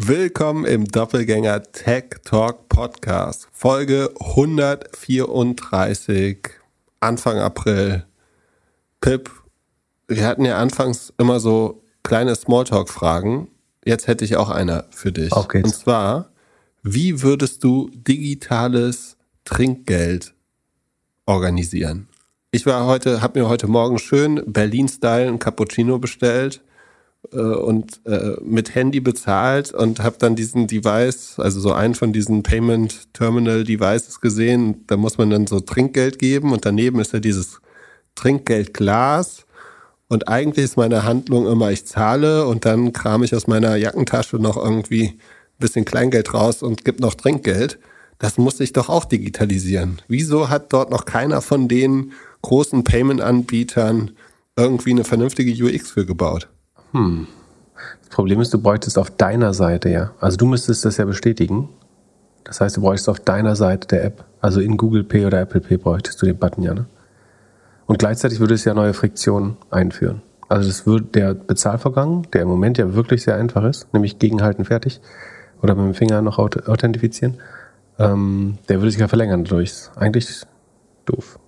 Willkommen im Doppelgänger Tech Talk Podcast, Folge 134, Anfang April. Pip, wir hatten ja anfangs immer so kleine Smalltalk-Fragen. Jetzt hätte ich auch eine für dich. Geht's. Und zwar, wie würdest du digitales Trinkgeld organisieren? Ich war heute, habe mir heute Morgen schön Berlin-Style ein Cappuccino bestellt äh, und äh, mit Handy bezahlt und habe dann diesen Device, also so einen von diesen Payment Terminal Devices gesehen. Da muss man dann so Trinkgeld geben und daneben ist ja dieses Trinkgeldglas. Und eigentlich ist meine Handlung immer, ich zahle und dann kram ich aus meiner Jackentasche noch irgendwie ein bisschen Kleingeld raus und gebe noch Trinkgeld. Das muss ich doch auch digitalisieren. Wieso hat dort noch keiner von den großen Payment-Anbietern irgendwie eine vernünftige UX für gebaut? Hm. Das Problem ist, du bräuchtest auf deiner Seite ja. Also du müsstest das ja bestätigen. Das heißt, du bräuchtest auf deiner Seite der App, also in Google Pay oder Apple Pay bräuchtest du den Button ja, ne? Und gleichzeitig würde es ja neue Friktionen einführen. Also das wird der Bezahlvorgang, der im Moment ja wirklich sehr einfach ist, nämlich gegenhalten fertig oder mit dem Finger noch authentifizieren, ähm, der würde sich ja verlängern dadurch. Eigentlich doof.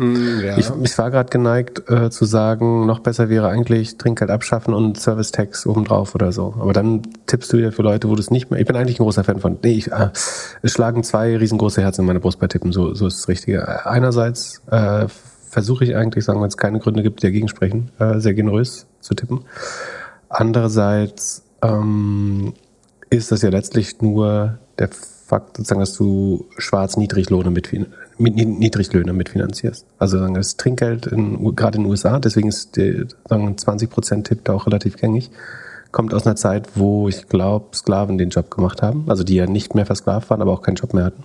Mm, ja. Ich, ich war gerade geneigt äh, zu sagen, noch besser wäre eigentlich Trinkgeld abschaffen und Service Tax obendrauf oder so. Aber dann tippst du ja für Leute, wo du es nicht mehr. Ich bin eigentlich ein großer Fan von. Nee, ich, äh, es schlagen zwei riesengroße Herzen in meine Brust bei Tippen. So, so ist das Richtige. Einerseits äh, versuche ich eigentlich, sagen, wenn es keine Gründe gibt, die dagegen sprechen, äh, sehr generös zu tippen. Andererseits ähm, ist das ja letztlich nur der Fakt, sozusagen, dass du schwarz Niedriglöhne mit, mit Niedriglöhne mitfinanzierst. Also das Trinkgeld in, gerade in den USA, deswegen ist der sagen, 20% Tipp da auch relativ gängig, kommt aus einer Zeit, wo ich glaube, Sklaven den Job gemacht haben, also die ja nicht mehr versklavt waren, aber auch keinen Job mehr hatten.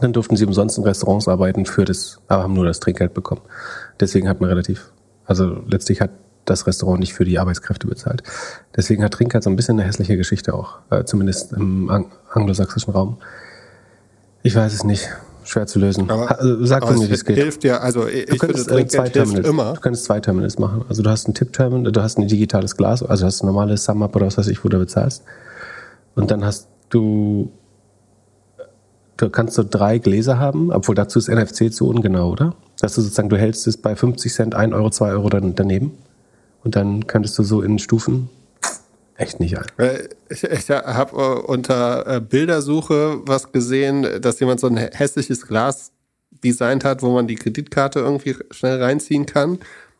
Dann durften sie umsonst in Restaurants arbeiten für das, aber haben nur das Trinkgeld bekommen. Deswegen hat man relativ, also letztlich hat das Restaurant nicht für die Arbeitskräfte bezahlt. Deswegen hat Trinkgeld so ein bisschen eine hässliche Geschichte auch, äh, zumindest im ang anglosächsischen Raum. Ich weiß es nicht. Schwer zu lösen. Aber, also, Sag mir, wie es geht. Hilft ja, also ich du könntest finde, äh, zwei Terminals, immer. Du könntest zwei Terminals machen. Also du hast ein Tipp-Terminal, du hast ein digitales Glas, also du hast ein normales Sum-Up oder was weiß ich, wo du bezahlst. Und dann hast du, du kannst so drei Gläser haben, obwohl dazu ist NFC zu ungenau, oder? Dass du sozusagen, du hältst es bei 50 Cent, 1 Euro, 2 Euro dann daneben. Und dann könntest du so in Stufen echt nicht ein. Ich, ich habe äh, unter äh, Bildersuche was gesehen, dass jemand so ein hässliches Glas designt hat, wo man die Kreditkarte irgendwie schnell reinziehen kann.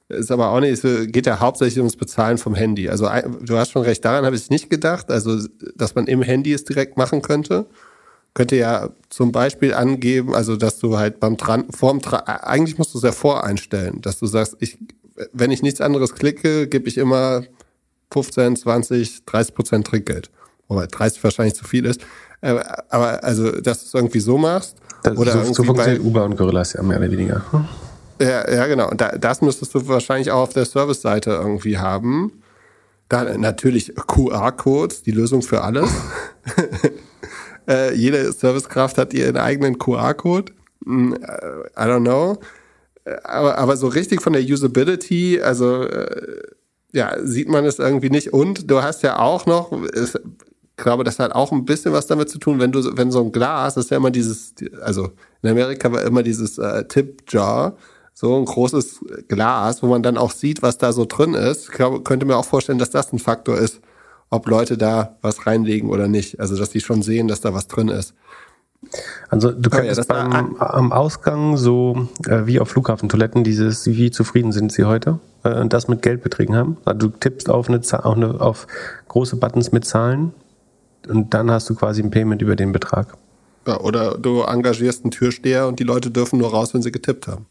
Ist aber auch nicht, es geht ja hauptsächlich ums Bezahlen vom Handy. Also du hast schon recht, daran habe ich nicht gedacht, also dass man im Handy es direkt machen könnte. Könnte ja zum Beispiel angeben, also dass du halt beim Tran vorm Tran eigentlich musst du es ja voreinstellen, dass du sagst, ich wenn ich nichts anderes klicke, gebe ich immer 15, 20, 30 Prozent Trinkgeld. Wobei 30 wahrscheinlich zu viel ist. Äh, aber also, dass du es irgendwie so machst. Das oder so, so funktioniert Uber und Gorillas ja mehr oder weniger. Hm? Ja, ja, genau. Und da, das müsstest du wahrscheinlich auch auf der Service-Seite irgendwie haben. Dann natürlich QR-Codes, die Lösung für alles. äh, jede Servicekraft hat ihren eigenen QR-Code. Hm, äh, I don't know aber, aber so richtig von der Usability, also äh, ja, sieht man es irgendwie nicht. Und du hast ja auch noch, ich glaube, das hat auch ein bisschen was damit zu tun, wenn du, wenn so ein Glas, das ist ja immer dieses, also in Amerika war immer dieses äh, Tip-Jar, so ein großes Glas, wo man dann auch sieht, was da so drin ist. Ich glaube, könnte mir auch vorstellen, dass das ein Faktor ist, ob Leute da was reinlegen oder nicht. Also, dass die schon sehen, dass da was drin ist. Also du könntest oh ja, beim, am Ausgang so äh, wie auf Flughafentoiletten dieses, wie zufrieden sind sie heute, äh, das mit Geldbeträgen haben. Also du tippst auf, eine, auf, eine, auf große Buttons mit Zahlen und dann hast du quasi ein Payment über den Betrag. Ja, oder du engagierst einen Türsteher und die Leute dürfen nur raus, wenn sie getippt haben.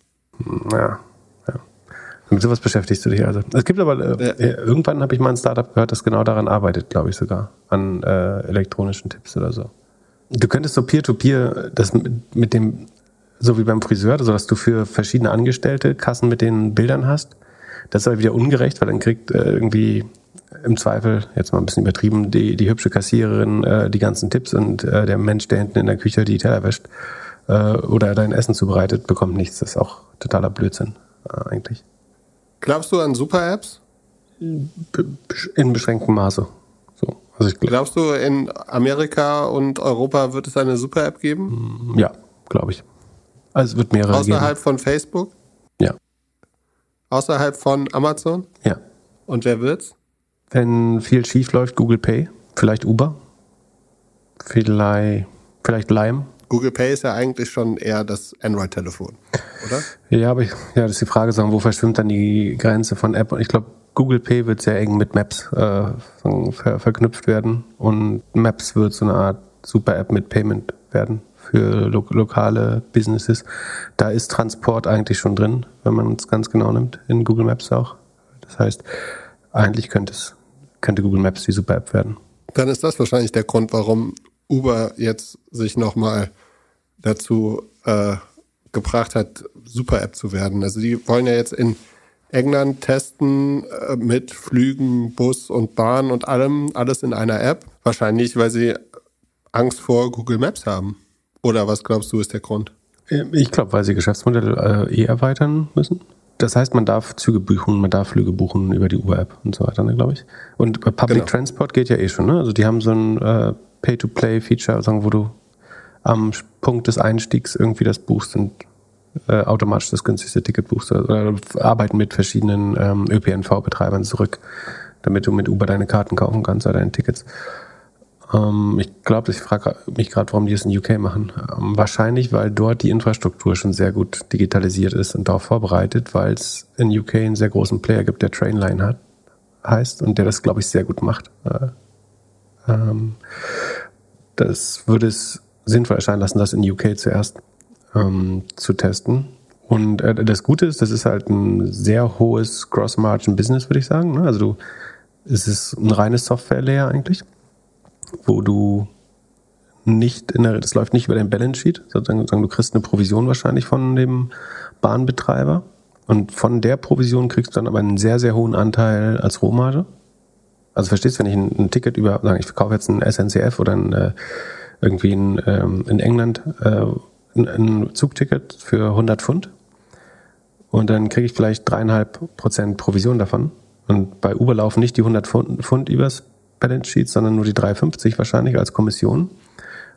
Ja, ja. Mit sowas beschäftigst du dich also. Es gibt aber, äh, ja. irgendwann habe ich mal ein Startup gehört, das genau daran arbeitet, glaube ich sogar, an äh, elektronischen Tipps oder so. Du könntest so Peer-to-Peer, -peer, das mit, mit dem, so wie beim Friseur, so dass du für verschiedene Angestellte Kassen mit den Bildern hast. Das ist aber wieder ungerecht, weil dann kriegt äh, irgendwie im Zweifel, jetzt mal ein bisschen übertrieben, die, die hübsche Kassiererin äh, die ganzen Tipps und äh, der Mensch, der hinten in der Küche die Teller wäscht äh, oder dein Essen zubereitet, bekommt nichts. Das ist auch totaler Blödsinn äh, eigentlich. Glaubst du an Super-Apps? In beschränktem Maße. So. Also ich glaub, Glaubst du, in Amerika und Europa wird es eine Super-App geben? Ja, glaube ich. Also es wird mehrere Außerhalb geben. von Facebook? Ja. Außerhalb von Amazon? Ja. Und wer wird's? Wenn viel schief läuft, Google Pay, vielleicht Uber, vielleicht, vielleicht Lime. Google Pay ist ja eigentlich schon eher das Android-Telefon, oder? Ja, aber ich, ja, das ist die Frage, sagen, wo verschwimmt dann die Grenze von App? Und ich glaube, Google Pay wird sehr eng mit Maps äh, ver verknüpft werden und Maps wird so eine Art Super-App mit Payment werden für lo lokale Businesses. Da ist Transport eigentlich schon drin, wenn man es ganz genau nimmt, in Google Maps auch. Das heißt, eigentlich könnte es könnte Google Maps die Super-App werden. Dann ist das wahrscheinlich der Grund, warum Uber jetzt sich nochmal dazu äh, gebracht hat, Super-App zu werden. Also die wollen ja jetzt in England testen äh, mit Flügen, Bus und Bahn und allem, alles in einer App. Wahrscheinlich, weil sie Angst vor Google Maps haben. Oder was glaubst du, ist der Grund? Ich glaube, weil sie Geschäftsmodelle äh, eh erweitern müssen. Das heißt, man darf Züge buchen, man darf Flüge buchen über die Uber-App und so weiter, ne, glaube ich. Und äh, Public genau. Transport geht ja eh schon. Ne? Also die haben so ein äh, Pay-to-Play-Feature, wo du am Punkt des Einstiegs irgendwie das buchst und äh, automatisch das günstigste Ticket buchst. Oder arbeiten mit verschiedenen ähm, ÖPNV-Betreibern zurück, damit du mit Uber deine Karten kaufen kannst oder deine Tickets. Ähm, ich glaube, ich frage mich gerade, warum die es in UK machen. Ähm, wahrscheinlich, weil dort die Infrastruktur schon sehr gut digitalisiert ist und darauf vorbereitet, weil es in UK einen sehr großen Player gibt, der Trainline hat, heißt und der das, glaube ich, sehr gut macht. Äh, ähm, das würde es sinnvoll erscheinen lassen, das in UK zuerst ähm, zu testen. Und äh, das Gute ist, das ist halt ein sehr hohes Gross-Margin-Business, würde ich sagen. Ne? Also du, es ist ein reines Software-Layer eigentlich wo du nicht in der, das läuft nicht über dein Balance Sheet, sozusagen du kriegst eine Provision wahrscheinlich von dem Bahnbetreiber und von der Provision kriegst du dann aber einen sehr, sehr hohen Anteil als Rohmarge. Also verstehst du, wenn ich ein, ein Ticket über, sagen ich verkaufe jetzt ein SNCF oder ein, äh, irgendwie ein, ähm, in England äh, ein, Zugticket für 100 Pfund und dann kriege ich vielleicht dreieinhalb Prozent Provision davon und bei Uber laufen nicht die 100 Pfund, Pfund übers Balance Sheet, sondern nur die 350 wahrscheinlich als Kommission.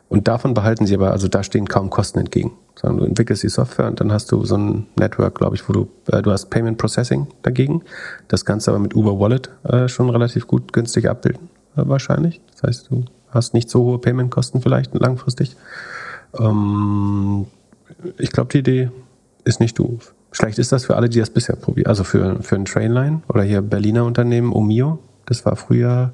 Und davon behalten sie aber, also da stehen kaum Kosten entgegen. Sondern du entwickelst die Software und dann hast du so ein Network, glaube ich, wo du, äh, du hast Payment Processing dagegen. Das kannst du aber mit Uber Wallet äh, schon relativ gut günstig abbilden, äh, wahrscheinlich. Das heißt, du hast nicht so hohe Payment-Kosten vielleicht langfristig. Ähm, ich glaube, die Idee ist nicht doof. Schlecht ist das für alle, die das bisher probieren. Also für, für ein Trainline oder hier Berliner Unternehmen, Omio. Das war früher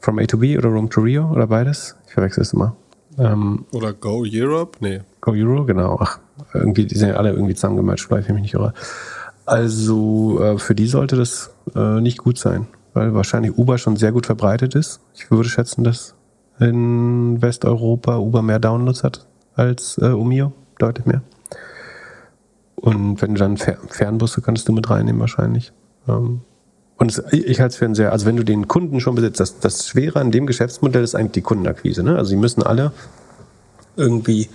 From A to B oder Room to Rio oder beides. Ich verwechsel es immer. Ähm, oder Go Europe? Nee. Go Euro, genau. Ach, irgendwie, die sind ja alle irgendwie zusammengematcht, weil ich mich nicht irre. Also äh, für die sollte das äh, nicht gut sein, weil wahrscheinlich Uber schon sehr gut verbreitet ist. Ich würde schätzen, dass in Westeuropa Uber mehr Downloads hat als äh, Umio, deutlich mehr. Und wenn du dann Fer Fernbusse kannst du mit reinnehmen wahrscheinlich. Ähm, und es, ich halte es für ein sehr, also wenn du den Kunden schon besitzt, das, das Schwere an dem Geschäftsmodell ist eigentlich die Kundenakquise. Ne? Also sie müssen alle irgendwie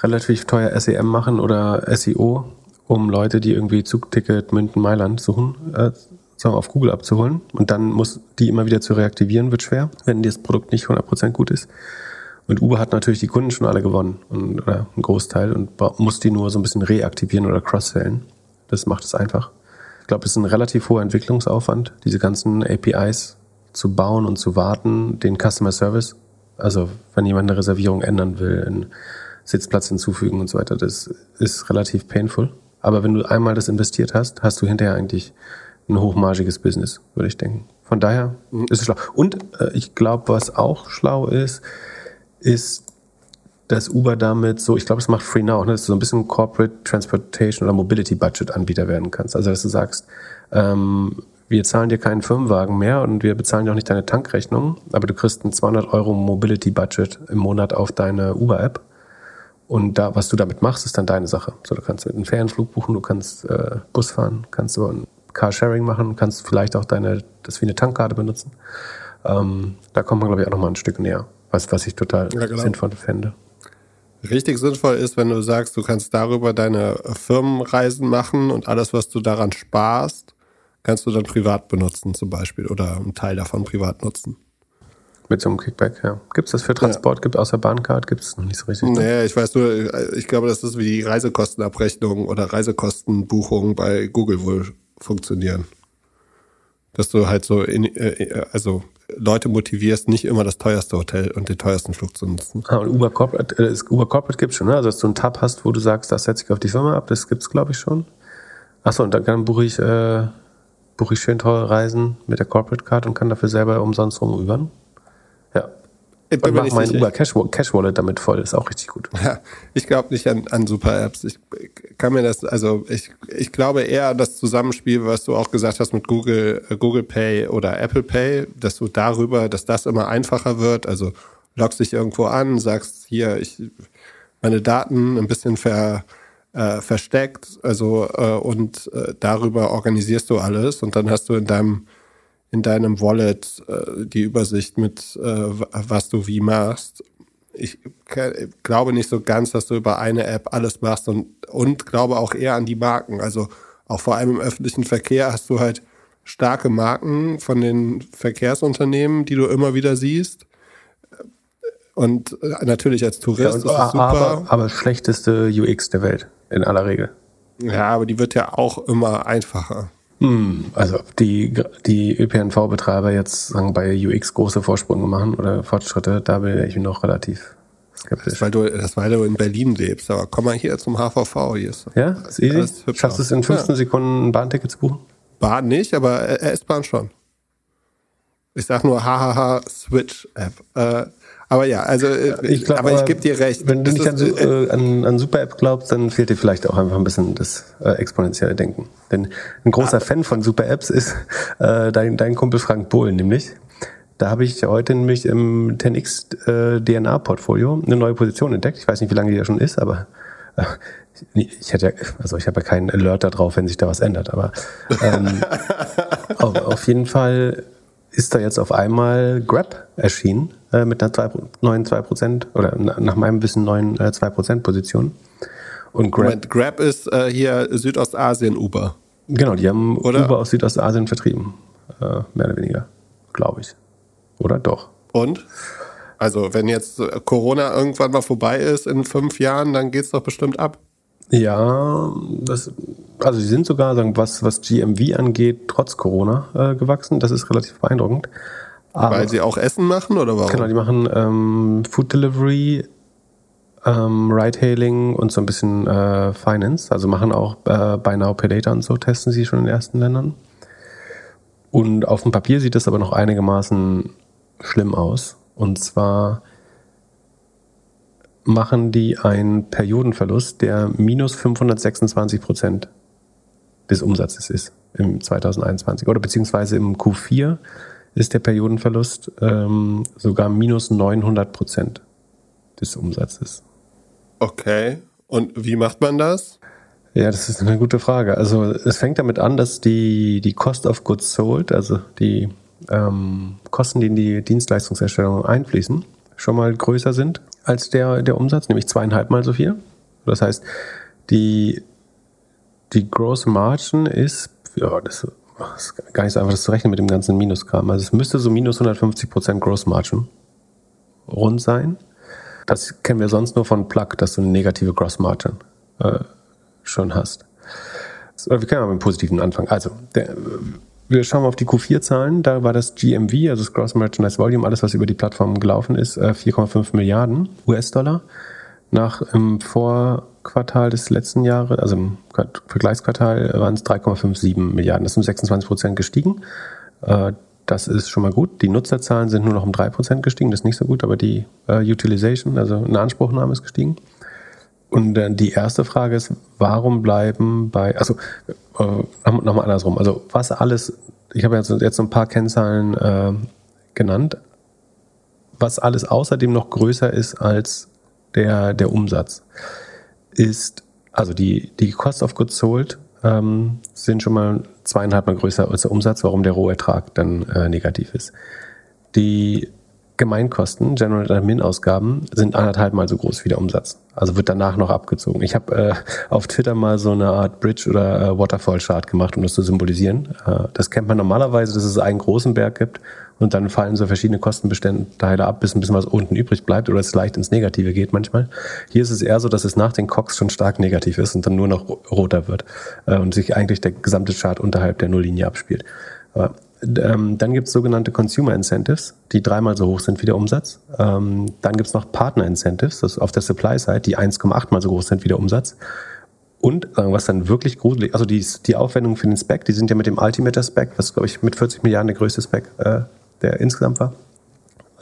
relativ teuer SEM machen oder SEO, um Leute, die irgendwie Zugticket München Mailand suchen, äh, sagen, auf Google abzuholen. Und dann muss die immer wieder zu reaktivieren, wird schwer, wenn das Produkt nicht 100% gut ist. Und Uber hat natürlich die Kunden schon alle gewonnen, und, oder einen Großteil, und muss die nur so ein bisschen reaktivieren oder cross-sellen. Das macht es einfach glaube, es ist ein relativ hoher Entwicklungsaufwand, diese ganzen APIs zu bauen und zu warten, den Customer Service, also wenn jemand eine Reservierung ändern will, einen Sitzplatz hinzufügen und so weiter, das ist relativ painful. Aber wenn du einmal das investiert hast, hast du hinterher eigentlich ein hochmargiges Business, würde ich denken. Von daher mhm. ist es schlau. Und äh, ich glaube, was auch schlau ist, ist dass Uber damit so, ich glaube, es macht Free Now, ne, dass du so ein bisschen Corporate Transportation oder Mobility Budget Anbieter werden kannst. Also, dass du sagst, ähm, wir zahlen dir keinen Firmenwagen mehr und wir bezahlen dir auch nicht deine Tankrechnung, aber du kriegst ein 200 Euro Mobility Budget im Monat auf deine Uber-App. Und da, was du damit machst, ist dann deine Sache. So, du kannst mit einem Ferienflug buchen, du kannst äh, Bus fahren, kannst ein Carsharing machen, kannst vielleicht auch deine, das wie eine Tankkarte benutzen. Ähm, da kommt man, glaube ich, auch noch mal ein Stück näher, was, was ich total ja, genau. sinnvoll fände. Richtig sinnvoll ist, wenn du sagst, du kannst darüber deine Firmenreisen machen und alles, was du daran sparst, kannst du dann privat benutzen zum Beispiel oder einen Teil davon privat nutzen. Mit so einem Kickback, ja. Gibt es das für Transport? Ja. Gibt außer Bahncard? Gibt es noch nicht so richtig? Ne? Nee, ich weiß nur, ich glaube, das ist wie die Reisekostenabrechnung oder Reisekostenbuchung bei Google wohl funktionieren. Dass du halt so, in, äh, also Leute motivierst, nicht immer das teuerste Hotel und den teuersten Flug zu nutzen. Ah, und Uber Corporate, äh, Uber Corporate gibt schon, ne? Also, dass du einen Tab hast, wo du sagst, das setze ich auf die Firma ab, das gibt's glaube ich, schon. Achso, und dann, dann buche ich, äh, buche ich schön teure Reisen mit der Corporate Card und kann dafür selber umsonst rumübern. Ich und mach mein Uber Cash, Cash, Wallet damit voll, ist auch richtig gut. Ja, ich glaube nicht an, an Super Apps. Ich kann mir das, also ich, ich glaube eher an das Zusammenspiel, was du auch gesagt hast mit Google, äh, Google Pay oder Apple Pay, dass du darüber, dass das immer einfacher wird. Also loggst dich irgendwo an, sagst hier, ich meine Daten ein bisschen ver, äh, versteckt, also äh, und äh, darüber organisierst du alles und dann hast du in deinem in deinem Wallet äh, die Übersicht mit, äh, was du wie machst. Ich glaube nicht so ganz, dass du über eine App alles machst und, und glaube auch eher an die Marken. Also auch vor allem im öffentlichen Verkehr hast du halt starke Marken von den Verkehrsunternehmen, die du immer wieder siehst. Und äh, natürlich als Tourist ja, ist super. Aber, aber schlechteste UX der Welt in aller Regel. Ja, aber die wird ja auch immer einfacher. Hm, also die, die ÖPNV-Betreiber jetzt sagen, bei UX große Vorsprünge machen oder Fortschritte, da bin ich noch relativ skeptisch. Das weil, du, das weil du in Berlin lebst, aber komm mal hier zum HVV. Hier ist ja, ist easy. Schaffst du es in 15 ja. Sekunden ein Bahnticket zu buchen? Bahn nicht, aber S-Bahn schon. Ich sag nur hahaha Switch App. Äh, aber ja, also äh, ich glaub, aber ich gebe dir recht. Wenn du nicht an, äh, an, an Super-App glaubst, dann fehlt dir vielleicht auch einfach ein bisschen das äh, exponentielle Denken. Denn ein großer ah. Fan von Super-Apps ist äh, dein, dein Kumpel Frank Bohlen nämlich. Da habe ich heute nämlich im 10x äh, DNA-Portfolio eine neue Position entdeckt. Ich weiß nicht, wie lange die da schon ist, aber äh, ich hätte ja, also ich habe ja keinen Alert darauf, wenn sich da was ändert, aber ähm, auf, auf jeden Fall ist da jetzt auf einmal Grab erschienen äh, mit einer zwei, neuen 2% oder nach meinem Wissen neuen äh, 2% Position. Und Grab, Moment, Grab ist äh, hier Südostasien Uber. Genau, die haben oder? Uber aus Südostasien vertrieben. Äh, mehr oder weniger, glaube ich. Oder doch? Und? Also, wenn jetzt Corona irgendwann mal vorbei ist in fünf Jahren, dann geht es doch bestimmt ab. Ja, das, also sie sind sogar, sagen, was, was GMV angeht, trotz Corona äh, gewachsen. Das ist relativ beeindruckend. Aber, Weil sie auch Essen machen oder warum? Genau, die machen ähm, Food Delivery, ähm, Ride-Hailing und so ein bisschen äh, Finance. Also machen auch äh, Buy Now Pay Later und so, testen sie schon in den ersten Ländern. Und auf dem Papier sieht das aber noch einigermaßen schlimm aus. Und zwar machen die einen Periodenverlust, der minus 526 Prozent des Umsatzes ist im 2021 oder beziehungsweise im Q4 ist der Periodenverlust ähm, sogar minus 900 Prozent des Umsatzes. Okay. Und wie macht man das? Ja, das ist eine gute Frage. Also es fängt damit an, dass die, die Cost of Goods Sold, also die ähm, Kosten, die in die Dienstleistungserstellung einfließen, schon mal größer sind als der, der Umsatz, nämlich zweieinhalb Mal so viel. Das heißt, die, die Gross Margin ist, ja, das ist gar nicht so einfach das zu rechnen mit dem ganzen Minuskram. Also es müsste so minus 150 Prozent Gross Margin rund sein. Das kennen wir sonst nur von Plug, dass du eine negative Gross Margin äh, schon hast. wir können mal mit dem positiven anfangen. Also, der, wir schauen auf die Q4-Zahlen. Da war das GMV, also das Gross Merchandise Volume, alles, was über die Plattform gelaufen ist, 4,5 äh, Milliarden US-Dollar. Nach im Vorquartal des letzten Jahres, also im Vergleichsquartal, waren es 3,57 Milliarden. Das sind 26 Prozent gestiegen. Äh, das ist schon mal gut. Die Nutzerzahlen sind nur noch um 3 Prozent gestiegen. Das ist nicht so gut, aber die äh, Utilization, also eine Anspruchnahme ist gestiegen. Und die erste Frage ist, warum bleiben bei, also äh, nochmal andersrum, also was alles, ich habe jetzt, jetzt ein paar Kennzahlen äh, genannt, was alles außerdem noch größer ist als der, der Umsatz, ist, also die, die Cost of Goods Sold ähm, sind schon mal zweieinhalb Mal größer als der Umsatz, warum der Rohertrag dann äh, negativ ist. Die Gemeinkosten, General Admin Ausgaben, sind anderthalb Mal so groß wie der Umsatz. Also wird danach noch abgezogen. Ich habe äh, auf Twitter mal so eine Art Bridge oder äh, Waterfall Chart gemacht, um das zu symbolisieren. Äh, das kennt man normalerweise, dass es einen großen Berg gibt und dann fallen so verschiedene Kostenbestandteile ab, bis ein bisschen was unten übrig bleibt oder es leicht ins Negative geht manchmal. Hier ist es eher so, dass es nach den Cox schon stark negativ ist und dann nur noch roter wird äh, und sich eigentlich der gesamte Chart unterhalb der Nulllinie abspielt. Aber ähm, dann gibt es sogenannte Consumer Incentives, die dreimal so hoch sind wie der Umsatz. Ähm, dann gibt es noch Partner Incentives, das ist auf der Supply-Side, die 1,8 mal so groß sind wie der Umsatz. Und was dann wirklich gruselig, also die, die Aufwendungen für den Spec, die sind ja mit dem Altimeter Spec, was glaube ich mit 40 Milliarden der größte Spec, äh, der insgesamt war,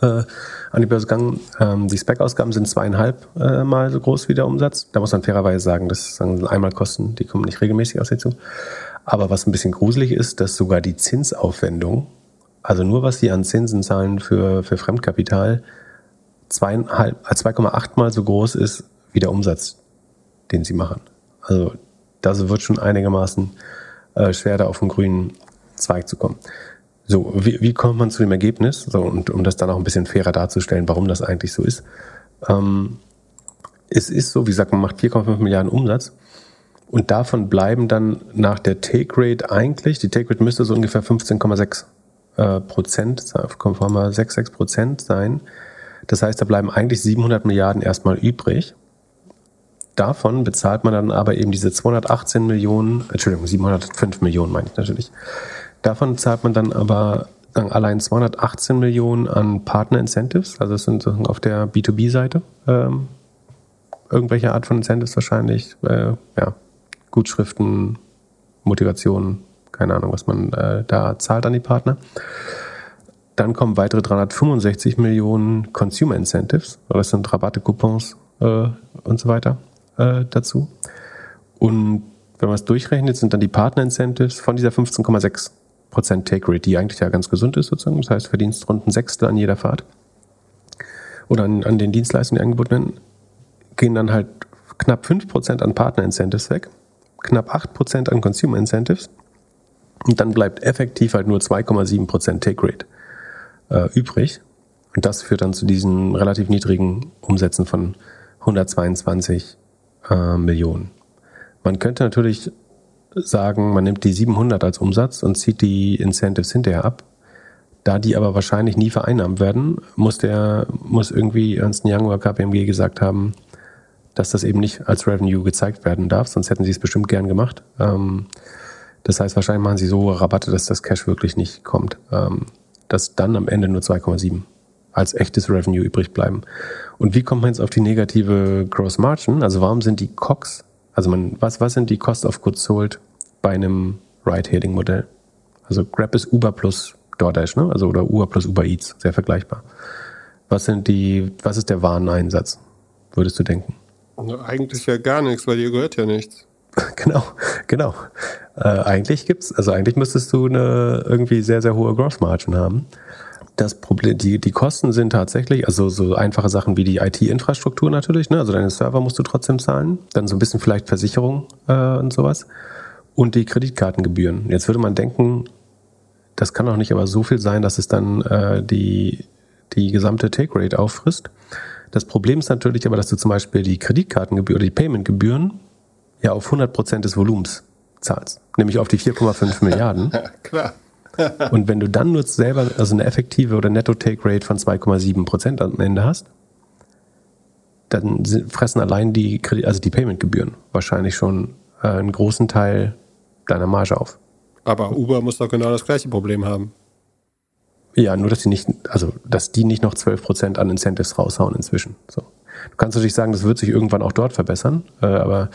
äh, an die Börse gegangen. Ähm, die Spec-Ausgaben sind zweieinhalb äh, Mal so groß wie der Umsatz. Da muss man fairerweise sagen, das sind einmal Kosten, die kommen nicht regelmäßig aus dazu. Aber was ein bisschen gruselig ist, dass sogar die Zinsaufwendung, also nur was sie an Zinsen zahlen für, für Fremdkapital, 2,8 äh, mal so groß ist wie der Umsatz, den sie machen. Also das wird schon einigermaßen äh, schwer, da auf den grünen Zweig zu kommen. So, wie, wie kommt man zu dem Ergebnis? So, und um das dann auch ein bisschen fairer darzustellen, warum das eigentlich so ist. Ähm, es ist so, wie gesagt, man macht 4,5 Milliarden Umsatz und davon bleiben dann nach der Take Rate eigentlich, die Take Rate müsste so ungefähr 15,6 äh, Prozent, 6,66 Prozent sein. Das heißt, da bleiben eigentlich 700 Milliarden erstmal übrig. Davon bezahlt man dann aber eben diese 218 Millionen, Entschuldigung, 705 Millionen meine ich natürlich. Davon zahlt man dann aber sagen, allein 218 Millionen an Partner Incentives, also das sind auf der B2B-Seite ähm, irgendwelche Art von Incentives wahrscheinlich, äh, ja, Gutschriften, Motivation, keine Ahnung, was man äh, da zahlt an die Partner. Dann kommen weitere 365 Millionen Consumer Incentives, das sind Rabatte, Coupons äh, und so weiter äh, dazu. Und wenn man es durchrechnet, sind dann die Partner Incentives von dieser 15,6% Take Rate, die eigentlich ja ganz gesund ist sozusagen. Das heißt, verdienst rund ein Sechstel an jeder Fahrt oder an, an den Dienstleistungen, die angeboten werden, gehen dann halt knapp 5% an Partner Incentives weg knapp 8% an Consumer Incentives und dann bleibt effektiv halt nur 2,7% Take Rate äh, übrig. Und das führt dann zu diesen relativ niedrigen Umsätzen von 122 äh, Millionen. Man könnte natürlich sagen, man nimmt die 700 als Umsatz und zieht die Incentives hinterher ab. Da die aber wahrscheinlich nie vereinnahmt werden, muss der, muss irgendwie Ernst Young oder KPMG gesagt haben, dass das eben nicht als Revenue gezeigt werden darf, sonst hätten sie es bestimmt gern gemacht. Ähm, das heißt, wahrscheinlich machen sie so Rabatte, dass das Cash wirklich nicht kommt. Ähm, dass dann am Ende nur 2,7 als echtes Revenue übrig bleiben. Und wie kommt man jetzt auf die negative Gross Margin? Also warum sind die COX, also man, was, was sind die Cost of Goods Sold bei einem Ride-Hailing-Modell? Also Grab ist Uber plus DoorDash, ne? Also oder Uber plus Uber Eats, sehr vergleichbar. Was sind die, was ist der Wareneinsatz, würdest du denken? Eigentlich ja gar nichts, weil dir gehört ja nichts. Genau, genau. Äh, eigentlich gibt's, also eigentlich müsstest du eine irgendwie sehr, sehr hohe Gross Margin haben. Das Problem, die, die Kosten sind tatsächlich, also so einfache Sachen wie die IT-Infrastruktur natürlich, ne? also deine Server musst du trotzdem zahlen, dann so ein bisschen vielleicht Versicherung äh, und sowas und die Kreditkartengebühren. Jetzt würde man denken, das kann doch nicht aber so viel sein, dass es dann äh, die, die gesamte Take Rate auffrisst. Das Problem ist natürlich aber, dass du zum Beispiel die Kreditkartengebühr oder die Paymentgebühren ja auf 100 Prozent des Volumens zahlst, nämlich auf die 4,5 Milliarden. Klar. Und wenn du dann nur selber also eine effektive oder Netto-Take-Rate von 2,7 Prozent am Ende hast, dann fressen allein die, also die Paymentgebühren wahrscheinlich schon äh, einen großen Teil deiner Marge auf. Aber Uber muss doch genau das gleiche Problem haben. Ja, nur dass die nicht, also dass die nicht noch 12% an Incentives raushauen inzwischen. So. Du kannst natürlich sagen, das wird sich irgendwann auch dort verbessern, äh, aber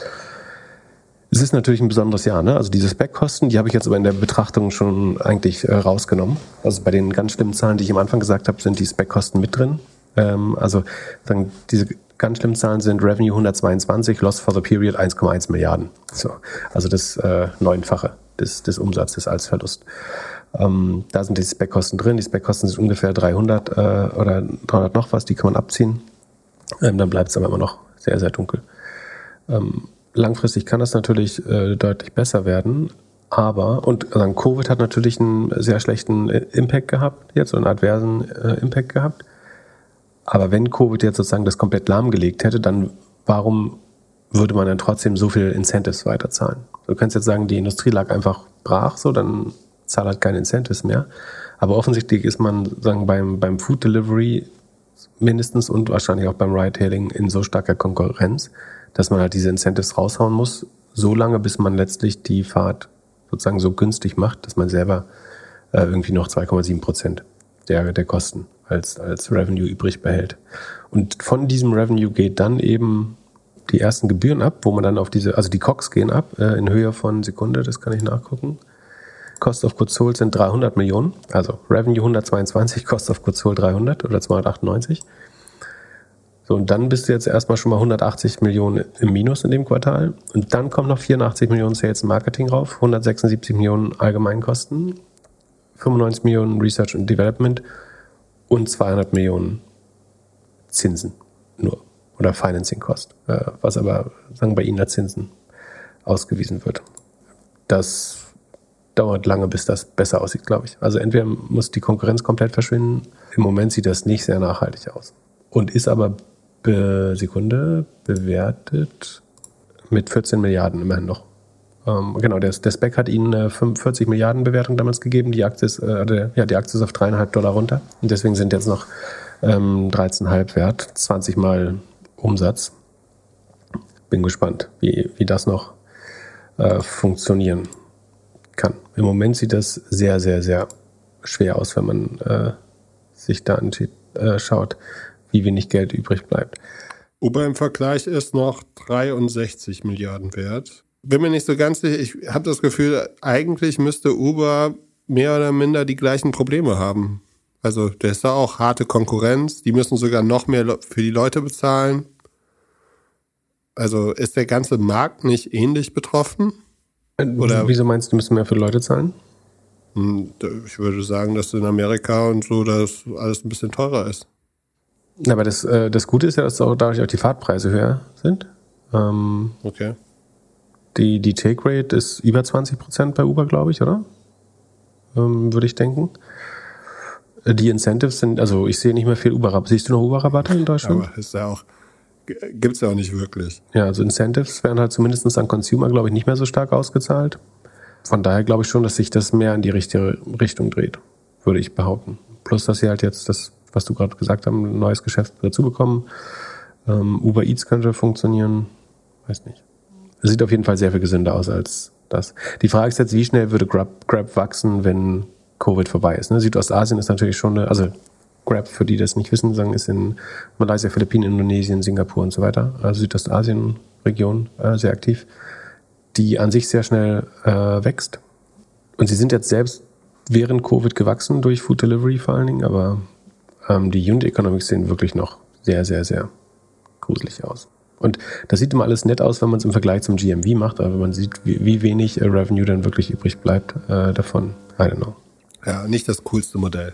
es ist natürlich ein besonderes Jahr. Ne? Also diese Spec-Kosten, die habe ich jetzt aber in der Betrachtung schon eigentlich äh, rausgenommen. Also bei den ganz schlimmen Zahlen, die ich am Anfang gesagt habe, sind die Spec-Kosten mit drin. Ähm, also sagen, diese ganz schlimmen Zahlen sind Revenue 122, Loss for the Period 1,1 Milliarden. So, also das äh, Neunfache des, des Umsatzes als Verlust. Ähm, da sind die Spec-Kosten drin. Die Spec-Kosten sind ungefähr 300 äh, oder 300 noch was, die kann man abziehen. Ähm, dann bleibt es aber immer noch sehr, sehr dunkel. Ähm, langfristig kann das natürlich äh, deutlich besser werden, aber, und also Covid hat natürlich einen sehr schlechten äh, Impact gehabt, jetzt einen adversen äh, Impact gehabt. Aber wenn Covid jetzt sozusagen das komplett lahmgelegt hätte, dann warum würde man dann trotzdem so viel Incentives weiterzahlen? Du kannst jetzt sagen, die Industrie lag einfach brach, so, dann zahlt halt keine Incentives mehr. Aber offensichtlich ist man sagen, beim, beim Food Delivery mindestens und wahrscheinlich auch beim Ride-Hailing in so starker Konkurrenz, dass man halt diese Incentives raushauen muss, so lange, bis man letztlich die Fahrt sozusagen so günstig macht, dass man selber äh, irgendwie noch 2,7 Prozent der, der Kosten als, als Revenue übrig behält. Und von diesem Revenue geht dann eben die ersten Gebühren ab, wo man dann auf diese, also die COX gehen ab äh, in Höhe von Sekunde, das kann ich nachgucken. Cost of Goods Sold sind 300 Millionen, also Revenue 122, Cost of Goods Sold 300 oder 298. So, und dann bist du jetzt erstmal schon mal 180 Millionen im Minus in dem Quartal. Und dann kommen noch 84 Millionen Sales und Marketing rauf, 176 Millionen Allgemeinkosten, 95 Millionen Research und Development und 200 Millionen Zinsen nur oder Financing Cost, äh, was aber sagen bei Ihnen als Zinsen ausgewiesen wird. Das dauert lange, bis das besser aussieht, glaube ich. Also entweder muss die Konkurrenz komplett verschwinden. Im Moment sieht das nicht sehr nachhaltig aus. Und ist aber be Sekunde bewertet mit 14 Milliarden immerhin noch. Ähm, genau, der, der Spec hat ihnen eine 45 Milliarden Bewertung damals gegeben. Die Aktie ist, äh, der, ja, die Aktie ist auf dreieinhalb Dollar runter. Und deswegen sind jetzt noch ähm, 13,5 wert, 20 mal Umsatz. Bin gespannt, wie, wie das noch äh, funktionieren kann. Im Moment sieht das sehr, sehr, sehr schwer aus, wenn man äh, sich da anschaut, äh, wie wenig Geld übrig bleibt. Uber im Vergleich ist noch 63 Milliarden wert. Bin mir nicht so ganz sicher. Ich habe das Gefühl, eigentlich müsste Uber mehr oder minder die gleichen Probleme haben. Also, da ist da auch harte Konkurrenz. Die müssen sogar noch mehr für die Leute bezahlen. Also, ist der ganze Markt nicht ähnlich betroffen? Oder Wieso meinst du, müssen mehr für Leute zahlen? Hm, ich würde sagen, dass in Amerika und so das alles ein bisschen teurer ist. Aber das, äh, das Gute ist ja, dass auch dadurch auch die Fahrtpreise höher sind. Ähm, okay. Die, die Take Rate ist über 20 Prozent bei Uber, glaube ich, oder? Ähm, würde ich denken. Die Incentives sind, also ich sehe nicht mehr viel Uber-Rabatte. Siehst du noch Uber-Rabatte in Deutschland? Aber ist ja auch, gibt es ja auch nicht wirklich. Ja, also Incentives werden halt zumindest an Consumer, glaube ich, nicht mehr so stark ausgezahlt. Von daher glaube ich schon, dass sich das mehr in die richtige Richtung dreht, würde ich behaupten. Plus, dass sie halt jetzt das, was du gerade gesagt hast, ein neues Geschäft dazu bekommen. Ähm, Uber Eats könnte funktionieren. Weiß nicht. Es sieht auf jeden Fall sehr viel gesünder aus als das. Die Frage ist jetzt, wie schnell würde Grab, Grab wachsen, wenn Covid vorbei ist. Ne? Südostasien ist natürlich schon eine, also Grab, für die das nicht wissen, sagen, ist in Malaysia, Philippinen, Indonesien, Singapur und so weiter, also Südostasien-Region äh, sehr aktiv, die an sich sehr schnell äh, wächst. Und sie sind jetzt selbst während Covid gewachsen durch Food Delivery vor allen Dingen, aber ähm, die Unit Economics sehen wirklich noch sehr, sehr, sehr gruselig aus. Und das sieht immer alles nett aus, wenn man es im Vergleich zum GMV macht, aber man sieht, wie, wie wenig äh, Revenue dann wirklich übrig bleibt äh, davon. I don't know. Ja, nicht das coolste Modell.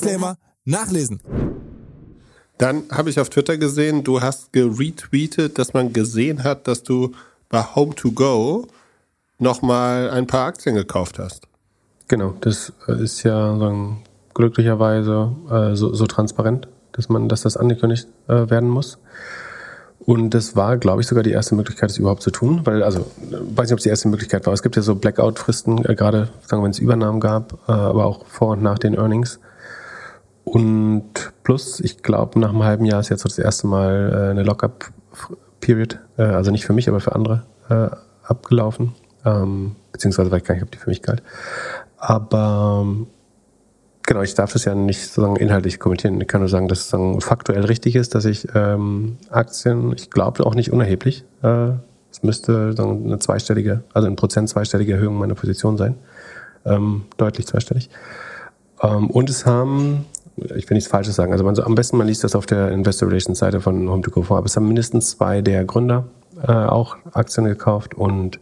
Disclaimer nachlesen. Dann habe ich auf Twitter gesehen, du hast geretweetet, dass man gesehen hat, dass du bei Home2Go nochmal ein paar Aktien gekauft hast. Genau, das äh, ist ja sagen, glücklicherweise äh, so, so, transparent, dass man, dass das angekündigt äh, werden muss. Und das war, glaube ich, sogar die erste Möglichkeit, das überhaupt zu tun, weil, also, weiß nicht, ob es die erste Möglichkeit war. Es gibt ja so Blackout-Fristen, äh, gerade, sagen wir, wenn es Übernahmen gab, äh, aber auch vor und nach den Earnings. Und plus, ich glaube, nach einem halben Jahr ist jetzt so das erste Mal äh, eine Lockup-Period, äh, also nicht für mich, aber für andere, äh, abgelaufen. Ähm, beziehungsweise weiß ich gar nicht, ob die für mich galt. Aber ähm, genau, ich darf das ja nicht sozusagen inhaltlich kommentieren. Ich kann nur sagen, dass es sozusagen faktuell richtig ist, dass ich ähm, Aktien, ich glaube auch nicht unerheblich, äh, es müsste sagen, eine zweistellige, also ein Prozent zweistellige Erhöhung meiner Position sein. Ähm, deutlich zweistellig. Ähm, und es haben ich will nichts Falsches sagen. Also man so, am besten man liest das auf der Investor Relations Seite von Home to Go vor. Aber es haben mindestens zwei der Gründer äh, auch Aktien gekauft und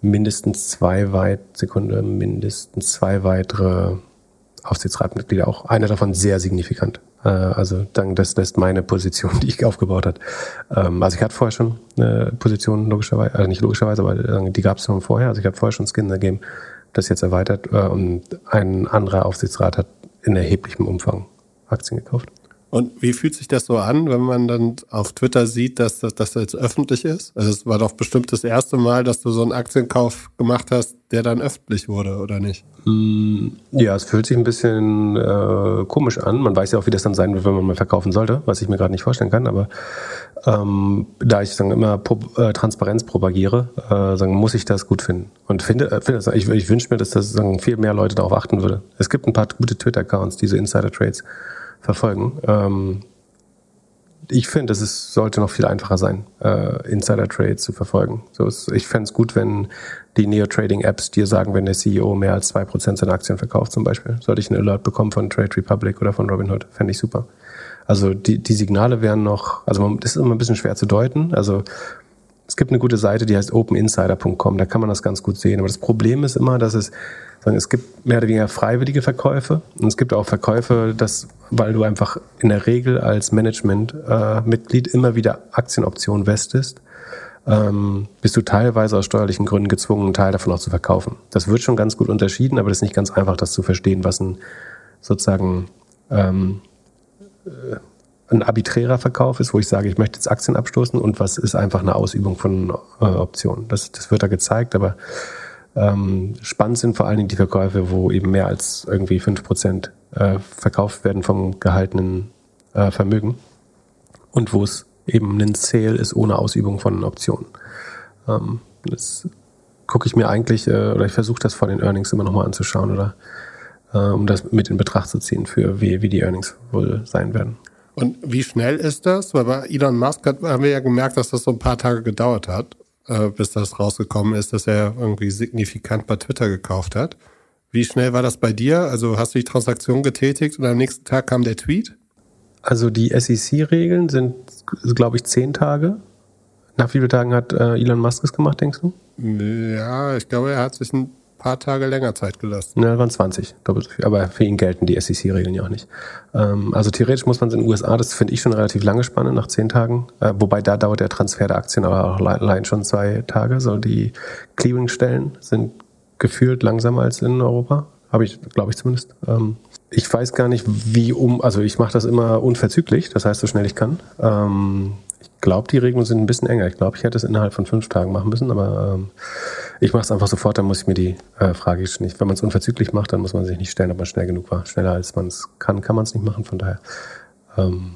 mindestens zwei weit, Sekunde, mindestens zwei weitere Aufsichtsratmitglieder auch. Einer davon sehr signifikant. Äh, also dann das lässt meine Position, die ich aufgebaut hat. Ähm, also ich hatte vorher schon eine Position logischerweise, also nicht logischerweise, aber äh, die gab es schon vorher. Also ich hatte vorher schon Skin in the Game, das jetzt erweitert äh, und ein anderer Aufsichtsrat hat in erheblichem Umfang Aktien gekauft. Und wie fühlt sich das so an, wenn man dann auf Twitter sieht, dass das, dass das jetzt öffentlich ist? Also es war doch bestimmt das erste Mal, dass du so einen Aktienkauf gemacht hast, der dann öffentlich wurde, oder nicht? Mm, ja, es fühlt sich ein bisschen äh, komisch an. Man weiß ja auch, wie das dann sein wird, wenn man mal verkaufen sollte, was ich mir gerade nicht vorstellen kann. Aber ähm, da ich sagen, immer Pro äh, Transparenz propagiere, äh, sagen, muss ich das gut finden. Und finde, äh, finde ich, ich wünsche mir, dass das sagen, viel mehr Leute darauf achten würde. Es gibt ein paar gute Twitter-Accounts, diese Insider-Trades verfolgen. Ähm, ich finde, es sollte noch viel einfacher sein, äh, Insider-Trades zu verfolgen. So ist, ich fände es gut, wenn die Neo-Trading-Apps dir sagen, wenn der CEO mehr als zwei Prozent seiner Aktien verkauft zum Beispiel. Sollte ich einen Alert bekommen von Trade Republic oder von Robinhood, fände ich super. Also die, die Signale wären noch, also man, das ist immer ein bisschen schwer zu deuten. Also es gibt eine gute Seite, die heißt openinsider.com, da kann man das ganz gut sehen. Aber das Problem ist immer, dass es sagen, es gibt mehr oder weniger freiwillige Verkäufe und es gibt auch Verkäufe, dass, weil du einfach in der Regel als Management-Mitglied äh, immer wieder Aktienoptionen westest, ähm, bist du teilweise aus steuerlichen Gründen gezwungen, einen Teil davon auch zu verkaufen. Das wird schon ganz gut unterschieden, aber das ist nicht ganz einfach, das zu verstehen, was ein sozusagen ähm, äh, ein arbiträrer Verkauf ist, wo ich sage, ich möchte jetzt Aktien abstoßen und was ist einfach eine Ausübung von äh, Optionen. Das, das wird da gezeigt, aber ähm, spannend sind vor allen Dingen die Verkäufe, wo eben mehr als irgendwie fünf Prozent äh, verkauft werden vom gehaltenen äh, Vermögen und wo es eben ein Sale ist ohne Ausübung von Optionen. Ähm, das gucke ich mir eigentlich, äh, oder ich versuche das vor den Earnings immer nochmal anzuschauen oder äh, um das mit in Betracht zu ziehen, für wie, wie die Earnings wohl sein werden. Und wie schnell ist das? Weil bei Elon Musk hat, haben wir ja gemerkt, dass das so ein paar Tage gedauert hat äh, bis das rausgekommen ist, dass er irgendwie signifikant bei Twitter gekauft hat. Wie schnell war das bei dir? Also hast du die Transaktion getätigt und am nächsten Tag kam der Tweet? Also die SEC-Regeln sind, glaube ich, zehn Tage. Nach wie vielen Tagen hat äh, Elon Musk es gemacht, denkst du? Ja, ich glaube, er hat sich ein paar Tage länger Zeit gelassen. Ja, waren 20, doppelt so viel. Aber für ihn gelten die SEC-Regeln ja auch nicht. Ähm, also theoretisch muss man es in den USA, das finde ich schon relativ lange Spanne, nach zehn Tagen. Äh, wobei da dauert der Transfer der Aktien aber auch allein schon zwei Tage. So die Clearing-Stellen sind gefühlt langsamer als in Europa. Habe ich, glaube ich zumindest. Ähm, ich weiß gar nicht, wie um, also ich mache das immer unverzüglich, das heißt so schnell ich kann. Ähm, glaube, die Regelungen sind ein bisschen enger. Ich glaube, ich hätte es innerhalb von fünf Tagen machen müssen, aber ähm, ich mache es einfach sofort, dann muss ich mir die äh, Frage nicht. Wenn man es unverzüglich macht, dann muss man sich nicht stellen, ob man schnell genug war. Schneller als man es kann, kann man es nicht machen, von daher. Ähm,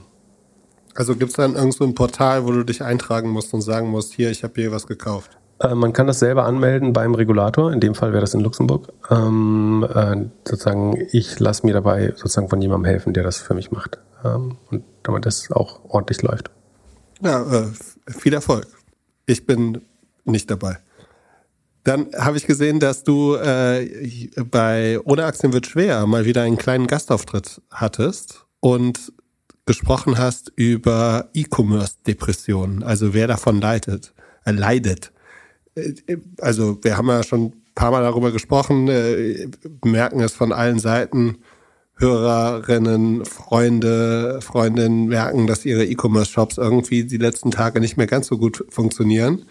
also gibt es dann irgend so ein Portal, wo du dich eintragen musst und sagen musst, hier, ich habe hier was gekauft? Äh, man kann das selber anmelden beim Regulator, in dem Fall wäre das in Luxemburg. Ähm, äh, sozusagen, ich lasse mir dabei sozusagen von jemandem helfen, der das für mich macht. Ähm, und damit das auch ordentlich läuft. Ja, äh, viel Erfolg. Ich bin nicht dabei. Dann habe ich gesehen, dass du äh, bei Ohne Aktien wird schwer mal wieder einen kleinen Gastauftritt hattest und gesprochen hast über E-Commerce-Depressionen, also wer davon leidet. Äh, leidet. Äh, also wir haben ja schon ein paar Mal darüber gesprochen, äh, merken es von allen Seiten Hörerinnen, Freunde, Freundinnen merken, dass ihre E-Commerce-Shops irgendwie die letzten Tage nicht mehr ganz so gut funktionieren,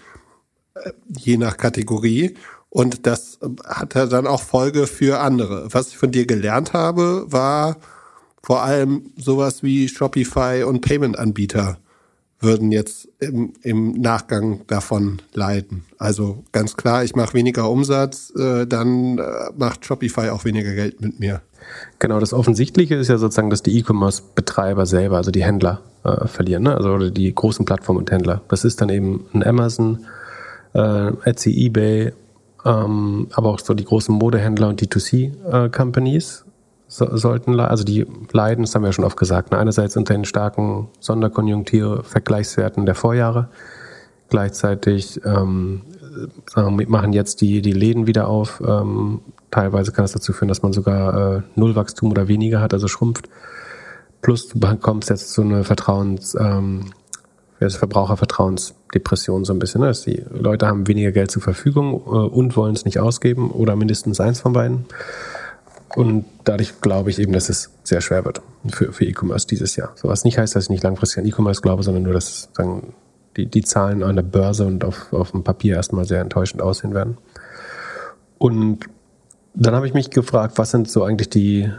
äh, je nach Kategorie. Und das hat dann auch Folge für andere. Was ich von dir gelernt habe, war vor allem sowas wie Shopify und Payment-Anbieter würden jetzt im, im Nachgang davon leiden. Also ganz klar, ich mache weniger Umsatz, äh, dann äh, macht Shopify auch weniger Geld mit mir. Genau, das Offensichtliche ist ja sozusagen, dass die E-Commerce-Betreiber selber, also die Händler, äh, verlieren, ne? also die großen Plattformen und Händler. Das ist dann eben ein Amazon, äh, Etsy, eBay, ähm, aber auch so die großen Modehändler und D2C-Companies äh, so, sollten, also die leiden, das haben wir ja schon oft gesagt, ne? einerseits unter den starken Sonderkonjunktur-Vergleichswerten der Vorjahre, Gleichzeitig ähm, machen jetzt die, die Läden wieder auf. Ähm, teilweise kann es dazu führen, dass man sogar äh, Nullwachstum oder weniger hat, also schrumpft. Plus du bekommst jetzt so eine Vertrauens, ähm, Verbrauchervertrauensdepression so ein bisschen. Ne? Die Leute haben weniger Geld zur Verfügung äh, und wollen es nicht ausgeben oder mindestens eins von beiden. Und dadurch glaube ich eben, dass es sehr schwer wird für, für E-Commerce dieses Jahr. So was nicht heißt, dass ich nicht langfristig an E-Commerce glaube, sondern nur, dass sagen, die, die Zahlen an der Börse und auf, auf dem Papier erstmal sehr enttäuschend aussehen werden. Und dann habe ich mich gefragt, was sind so eigentlich die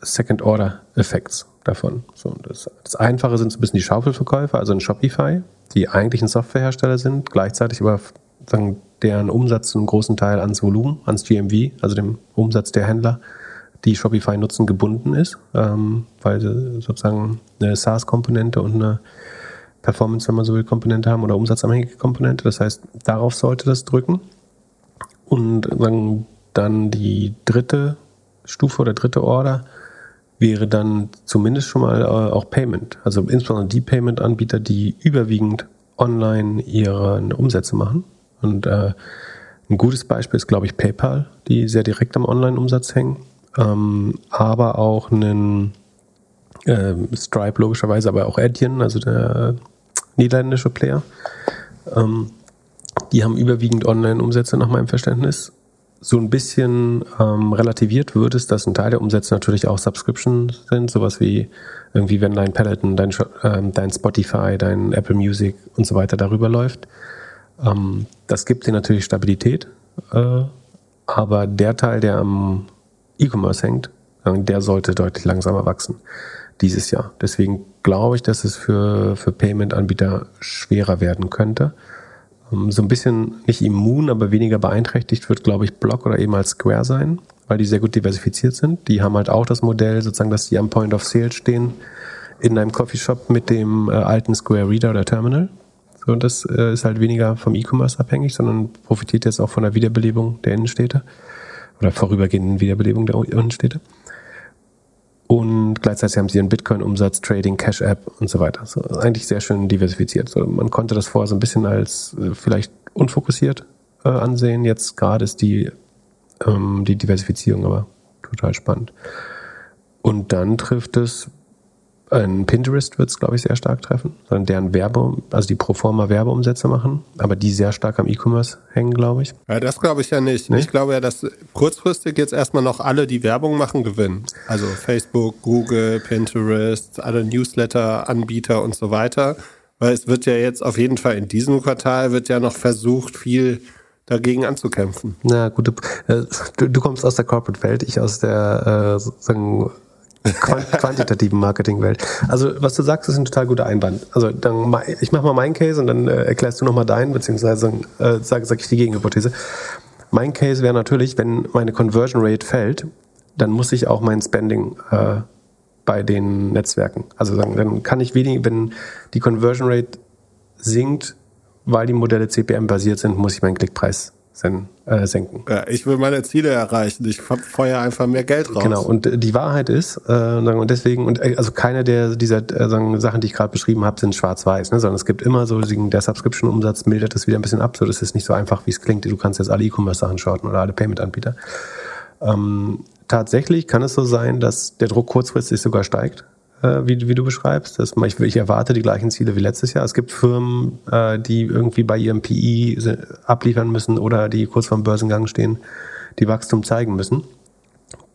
Second-Order-Effects davon? So, das, das Einfache sind so ein bisschen die Schaufelverkäufer, also ein Shopify, die eigentlich ein Softwarehersteller sind, gleichzeitig aber sagen, deren Umsatz einen großen Teil ans Volumen, ans GMV, also dem Umsatz der Händler, die Shopify nutzen, gebunden ist, ähm, weil sie sozusagen eine SaaS-Komponente und eine Performance, wenn man so will, Komponente haben oder umsatzabhängige Komponente. Das heißt, darauf sollte das drücken. Und dann die dritte Stufe oder dritte Order wäre dann zumindest schon mal äh, auch Payment. Also insbesondere die Payment-Anbieter, die überwiegend online ihre Umsätze machen. Und äh, ein gutes Beispiel ist, glaube ich, PayPal, die sehr direkt am Online-Umsatz hängen ähm, aber auch einen äh, Stripe logischerweise, aber auch Adyen, also der niederländische Player. Ähm, die haben überwiegend Online-Umsätze nach meinem Verständnis. So ein bisschen ähm, relativiert wird es, dass ein Teil der Umsätze natürlich auch Subscription sind, sowas wie irgendwie, wenn dein Peloton, dein, ähm, dein Spotify, dein Apple Music und so weiter darüber läuft. Ähm, das gibt dir natürlich Stabilität, äh, aber der Teil, der am E-Commerce hängt, der sollte deutlich langsamer wachsen dieses Jahr. Deswegen glaube ich, dass es für, für Payment-Anbieter schwerer werden könnte. Ähm, so ein bisschen nicht immun, aber weniger beeinträchtigt wird, glaube ich, Block oder eben als Square sein, weil die sehr gut diversifiziert sind. Die haben halt auch das Modell, sozusagen, dass die am Point of Sale stehen in einem Coffeeshop mit dem äh, alten Square Reader oder Terminal. So, und das äh, ist halt weniger vom E-Commerce abhängig, sondern profitiert jetzt auch von der Wiederbelebung der Innenstädte oder vorübergehenden Wiederbelebung der Innenstädte. Und gleichzeitig haben sie ihren Bitcoin-Umsatz, Trading, Cash-App und so weiter. So, eigentlich sehr schön diversifiziert. So, man konnte das vorher so ein bisschen als äh, vielleicht unfokussiert äh, ansehen. Jetzt gerade ist die, ähm, die Diversifizierung aber total spannend. Und dann trifft es ein Pinterest wird es, glaube ich, sehr stark treffen, sondern deren Werbe, also die Proforma Werbeumsätze machen, aber die sehr stark am E-Commerce hängen, glaube ich. Ja, das glaube ich ja nicht. nicht. Ich glaube ja, dass kurzfristig jetzt erstmal noch alle, die Werbung machen, gewinnen. Also Facebook, Google, Pinterest, alle Newsletter-Anbieter und so weiter. Weil es wird ja jetzt auf jeden Fall in diesem Quartal wird ja noch versucht, viel dagegen anzukämpfen. Na gut, du, äh, du kommst aus der Corporate-Welt, ich aus der äh, sozusagen quantitativen Marketingwelt. Also was du sagst, ist ein total guter Einwand. Also dann ich mache mal meinen Case und dann äh, erklärst du nochmal deinen, beziehungsweise äh, sage sag ich die Gegenhypothese. Mein Case wäre natürlich, wenn meine Conversion Rate fällt, dann muss ich auch mein Spending äh, bei den Netzwerken. Also sagen, dann kann ich wenig, wenn die Conversion Rate sinkt, weil die Modelle CPM basiert sind, muss ich meinen Klickpreis sen äh, senken. Ja, ich will meine Ziele erreichen. Ich feuer einfach mehr Geld raus. Genau. Und die Wahrheit ist, äh, und deswegen, und äh, also keine der dieser äh, Sachen, die ich gerade beschrieben habe, sind schwarz-weiß, ne? sondern es gibt immer so, der Subscription-Umsatz mildert das wieder ein bisschen ab. So, das ist nicht so einfach, wie es klingt. Du kannst jetzt alle E-Commerce-Sachen shorten oder alle Payment-Anbieter. Ähm, tatsächlich kann es so sein, dass der Druck kurzfristig sogar steigt äh, wie, wie du beschreibst. Das, ich, ich erwarte die gleichen Ziele wie letztes Jahr. Es gibt Firmen, äh, die irgendwie bei ihrem PI abliefern müssen oder die kurz vorm Börsengang stehen, die Wachstum zeigen müssen.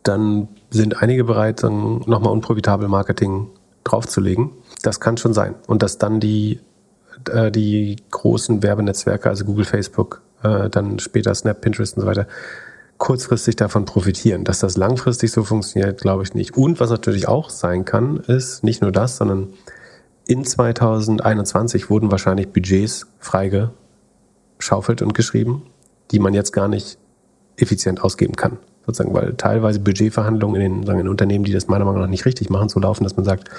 Dann sind einige bereit, nochmal unprofitabel Marketing draufzulegen. Das kann schon sein. Und dass dann die, äh, die großen Werbenetzwerke, also Google, Facebook, äh, dann später Snap, Pinterest und so weiter, kurzfristig davon profitieren. Dass das langfristig so funktioniert, glaube ich nicht. Und was natürlich auch sein kann, ist nicht nur das, sondern in 2021 wurden wahrscheinlich Budgets freigeschaufelt und geschrieben, die man jetzt gar nicht effizient ausgeben kann. Sozusagen, weil teilweise Budgetverhandlungen in den, sagen, in Unternehmen, die das meiner Meinung nach nicht richtig machen, so laufen, dass man sagt,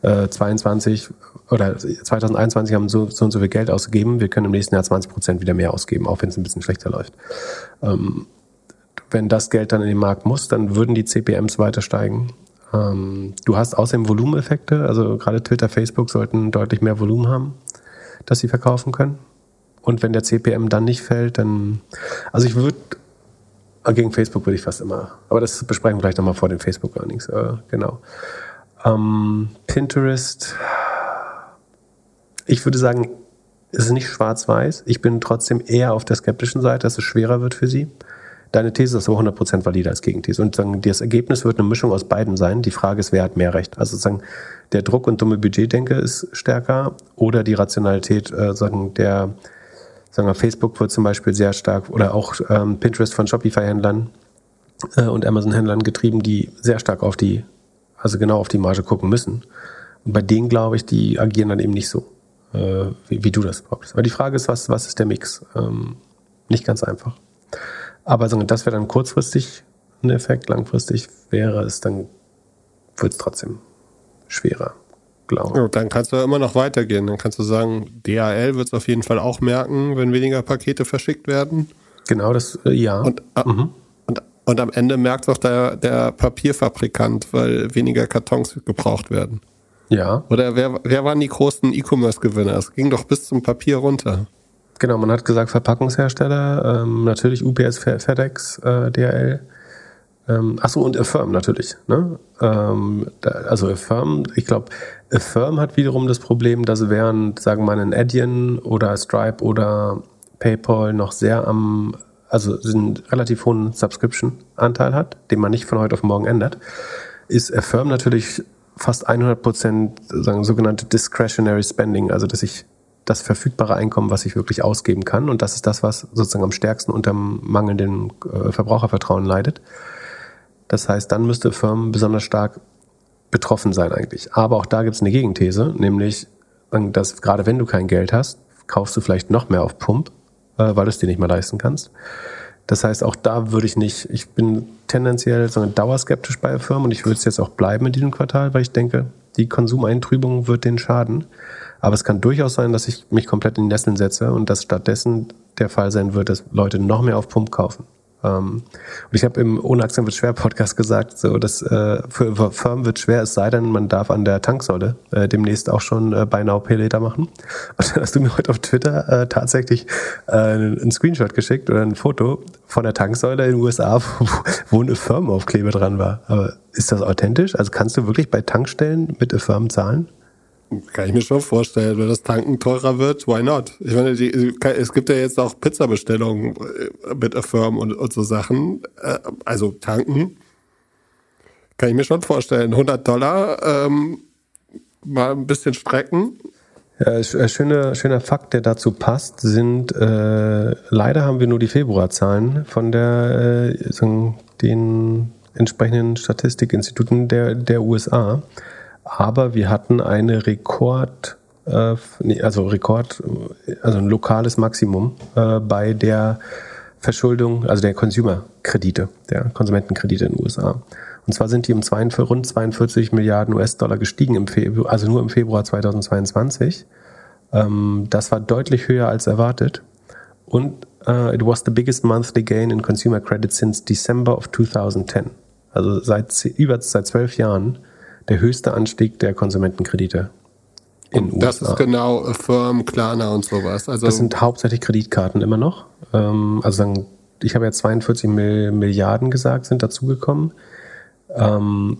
äh, 22 oder 2021 haben so, so und so viel Geld ausgegeben, wir können im nächsten Jahr 20 Prozent wieder mehr ausgeben, auch wenn es ein bisschen schlechter läuft. Ähm, wenn das Geld dann in den Markt muss, dann würden die CPMs weiter steigen. Ähm, du hast außerdem Volumeneffekte, also gerade Twitter, Facebook sollten deutlich mehr Volumen haben, dass sie verkaufen können. Und wenn der CPM dann nicht fällt, dann, also ich würde, gegen Facebook würde ich fast immer, aber das besprechen wir vielleicht nochmal vor den Facebook-Earnings, äh, genau. Ähm, Pinterest, ich würde sagen, es ist nicht schwarz-weiß. Ich bin trotzdem eher auf der skeptischen Seite, dass es schwerer wird für sie. Deine These ist aber 100% valide als Gegenthese. Und sagen, das Ergebnis wird eine Mischung aus beiden sein. Die Frage ist, wer hat mehr Recht? Also sagen, der Druck und dumme Budgetdenke ist stärker oder die Rationalität, äh, sagen, der, sagen Facebook wird zum Beispiel sehr stark oder auch ähm, Pinterest von Shopify-Händlern äh, und Amazon-Händlern getrieben, die sehr stark auf die, also genau auf die Marge gucken müssen. Und bei denen glaube ich, die agieren dann eben nicht so äh, wie, wie, du das brauchst. Aber die Frage ist, was, was ist der Mix? Ähm, nicht ganz einfach. Aber das wäre dann kurzfristig ein Effekt, langfristig wäre es dann, wird es trotzdem schwerer, glaube ich. dann kannst du immer noch weitergehen. Dann kannst du sagen, DHL wird es auf jeden Fall auch merken, wenn weniger Pakete verschickt werden. Genau, das, äh, ja. Und, äh, mhm. und, und am Ende merkt es auch der, der Papierfabrikant, weil weniger Kartons gebraucht werden. Ja. Oder wer, wer waren die großen E-Commerce-Gewinner? Es ging doch bis zum Papier runter. Genau, man hat gesagt Verpackungshersteller, ähm, natürlich UPS, FedEx, äh, DHL. Ähm, achso, und Affirm natürlich. Ne? Ähm, da, also Affirm, ich glaube, Affirm hat wiederum das Problem, dass während, sagen wir mal, ein Adyen oder Stripe oder PayPal noch sehr am, also einen relativ hohen Subscription-Anteil hat, den man nicht von heute auf morgen ändert, ist Affirm natürlich fast 100 Prozent sagen, sogenannte Discretionary Spending, also dass ich das verfügbare Einkommen, was ich wirklich ausgeben kann. Und das ist das, was sozusagen am stärksten unter mangelndem äh, Verbrauchervertrauen leidet. Das heißt, dann müsste Firmen besonders stark betroffen sein eigentlich. Aber auch da gibt es eine Gegenthese, nämlich, dass gerade wenn du kein Geld hast, kaufst du vielleicht noch mehr auf Pump, äh, weil du es dir nicht mehr leisten kannst. Das heißt, auch da würde ich nicht, ich bin tendenziell so dauerskeptisch bei Firmen und ich würde es jetzt auch bleiben in diesem Quartal, weil ich denke, die Konsumeintrübung wird den schaden. Aber es kann durchaus sein, dass ich mich komplett in Nesseln setze und dass stattdessen der Fall sein wird, dass Leute noch mehr auf Pump kaufen. Ähm, und ich habe im Ohne Aktien wird schwer Podcast gesagt, so dass äh, für, für Firmen wird schwer, es sei denn, man darf an der Tanksäule äh, demnächst auch schon äh, Pay Later machen. Und dann hast du mir heute auf Twitter äh, tatsächlich äh, einen Screenshot geschickt oder ein Foto von der Tanksäule in den USA, wo, wo eine Firmenaufkleber dran war. Aber ist das authentisch? Also kannst du wirklich bei Tankstellen mit Firmen zahlen? Kann ich mir schon vorstellen, wenn das Tanken teurer wird, why not? Ich meine, die, es gibt ja jetzt auch Pizzabestellungen äh, mit Affirm und, und so Sachen. Äh, also tanken. Kann ich mir schon vorstellen. 100 Dollar, ähm, mal ein bisschen strecken. Ja, äh, schöner, schöner Fakt, der dazu passt, sind, äh, leider haben wir nur die Februarzahlen von der, äh, den entsprechenden Statistikinstituten der, der USA aber wir hatten eine Rekord, äh, also Rekord, also ein lokales Maximum äh, bei der Verschuldung, also der Consumer-Kredite, der Konsumentenkredite in den USA. Und zwar sind die um 42, rund 42 Milliarden US-Dollar gestiegen im Februar, also nur im Februar 2022. Ähm, das war deutlich höher als erwartet. Und uh, it was the biggest monthly gain in consumer credit since December of 2010. Also seit über seit zwölf Jahren der höchste Anstieg der Konsumentenkredite in und das USA. ist genau Firm, Klarna und sowas. Also das sind hauptsächlich Kreditkarten immer noch. Ähm, also sagen, ich habe ja 42 Milliarden gesagt, sind dazugekommen. Ähm,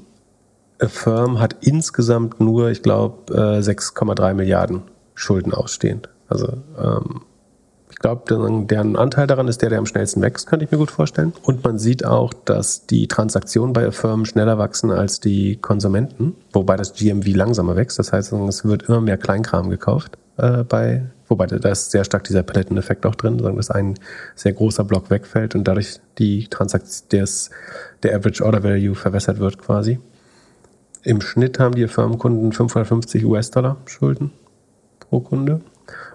Firm hat insgesamt nur, ich glaube, 6,3 Milliarden Schulden ausstehend. Also ähm, glaube, deren Anteil daran ist der, der am schnellsten wächst, könnte ich mir gut vorstellen. Und man sieht auch, dass die Transaktionen bei Firmen schneller wachsen als die Konsumenten, wobei das GMV langsamer wächst. Das heißt, es wird immer mehr Kleinkram gekauft äh, bei Wobei da ist sehr stark dieser Paletteneffekt auch drin, dass ein sehr großer Block wegfällt und dadurch die Transaktion, der Average Order Value verwässert wird quasi. Im Schnitt haben die Firmenkunden 550 US-Dollar Schulden pro Kunde.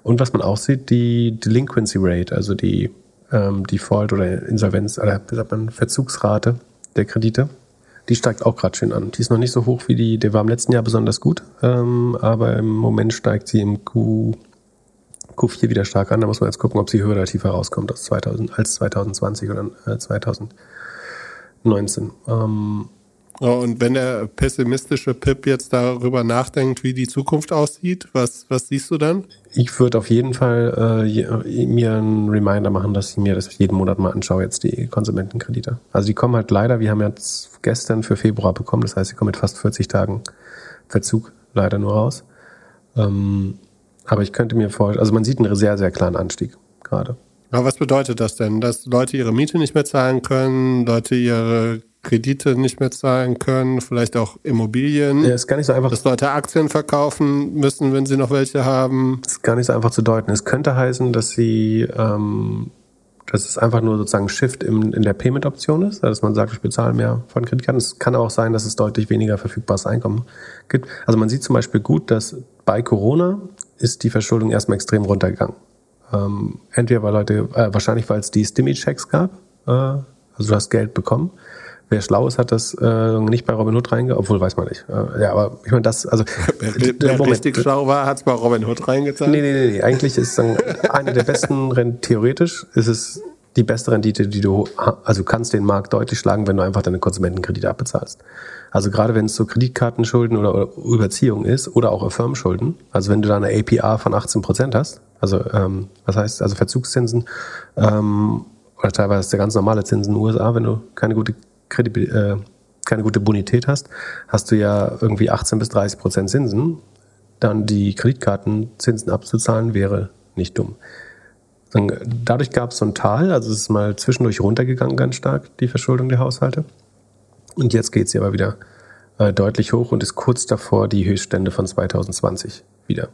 Und was man auch sieht, die Delinquency Rate, also die ähm, Default oder Insolvenz, oder wie sagt man, Verzugsrate der Kredite, die steigt auch gerade schön an. Die ist noch nicht so hoch wie die, der war im letzten Jahr besonders gut, ähm, aber im Moment steigt sie im Q, Q4 wieder stark an. Da muss man jetzt gucken, ob sie höher oder tiefer rauskommt als, 2000, als 2020 oder äh, 2019. Ähm, Und wenn der pessimistische Pip jetzt darüber nachdenkt, wie die Zukunft aussieht, was, was siehst du dann? Ich würde auf jeden Fall äh, mir einen Reminder machen, dass ich mir das jeden Monat mal anschaue, jetzt die Konsumentenkredite. Also die kommen halt leider, wir haben jetzt gestern für Februar bekommen, das heißt, sie kommen mit fast 40 Tagen Verzug leider nur raus. Ähm, aber ich könnte mir vorstellen, also man sieht einen sehr, sehr klaren Anstieg gerade. Aber was bedeutet das denn? Dass Leute ihre Miete nicht mehr zahlen können, Leute ihre Kredite nicht mehr zahlen können, vielleicht auch Immobilien. Ja, ist gar nicht so einfach. Dass Leute Aktien verkaufen müssen, wenn sie noch welche haben. Ist gar nicht so einfach zu deuten. Es könnte heißen, dass sie, ähm, dass es einfach nur sozusagen ein Shift im, in der Payment-Option ist, dass man sagt, ich bezahle mehr von Kreditkarten. Es kann auch sein, dass es deutlich weniger verfügbares Einkommen gibt. Also man sieht zum Beispiel gut, dass bei Corona ist die Verschuldung erstmal extrem runtergegangen. Ähm, entweder weil Leute, äh, wahrscheinlich weil es die Stimmy-Checks gab, äh, also du hast Geld bekommen Wer schlau ist, hat das äh, nicht bei Robin Hood reinge... Obwohl, weiß man nicht. Äh, ja, aber ich meine, das... Also, wer, wer richtig schlau war, hat es bei Robin Hood reingezahlt? Nee, nee, nee. nee. Eigentlich ist dann eine der besten... Theoretisch ist es die beste Rendite, die du... Also du kannst den Markt deutlich schlagen, wenn du einfach deine Konsumentenkredite abbezahlst. Also gerade wenn es so Kreditkartenschulden oder, oder Überziehung ist oder auch Firmenschulden, also wenn du da eine APR von 18 Prozent hast, also ähm, was heißt also Verzugszinsen ähm, oder teilweise der ganz normale Zinsen in den USA, wenn du keine gute Kredibil äh, keine gute Bonität hast, hast du ja irgendwie 18 bis 30 Prozent Zinsen, dann die Kreditkartenzinsen abzuzahlen wäre nicht dumm. Dadurch gab es so ein Tal, also es ist mal zwischendurch runtergegangen ganz stark, die Verschuldung der Haushalte. Und jetzt geht sie aber wieder äh, deutlich hoch und ist kurz davor, die Höchststände von 2020 wieder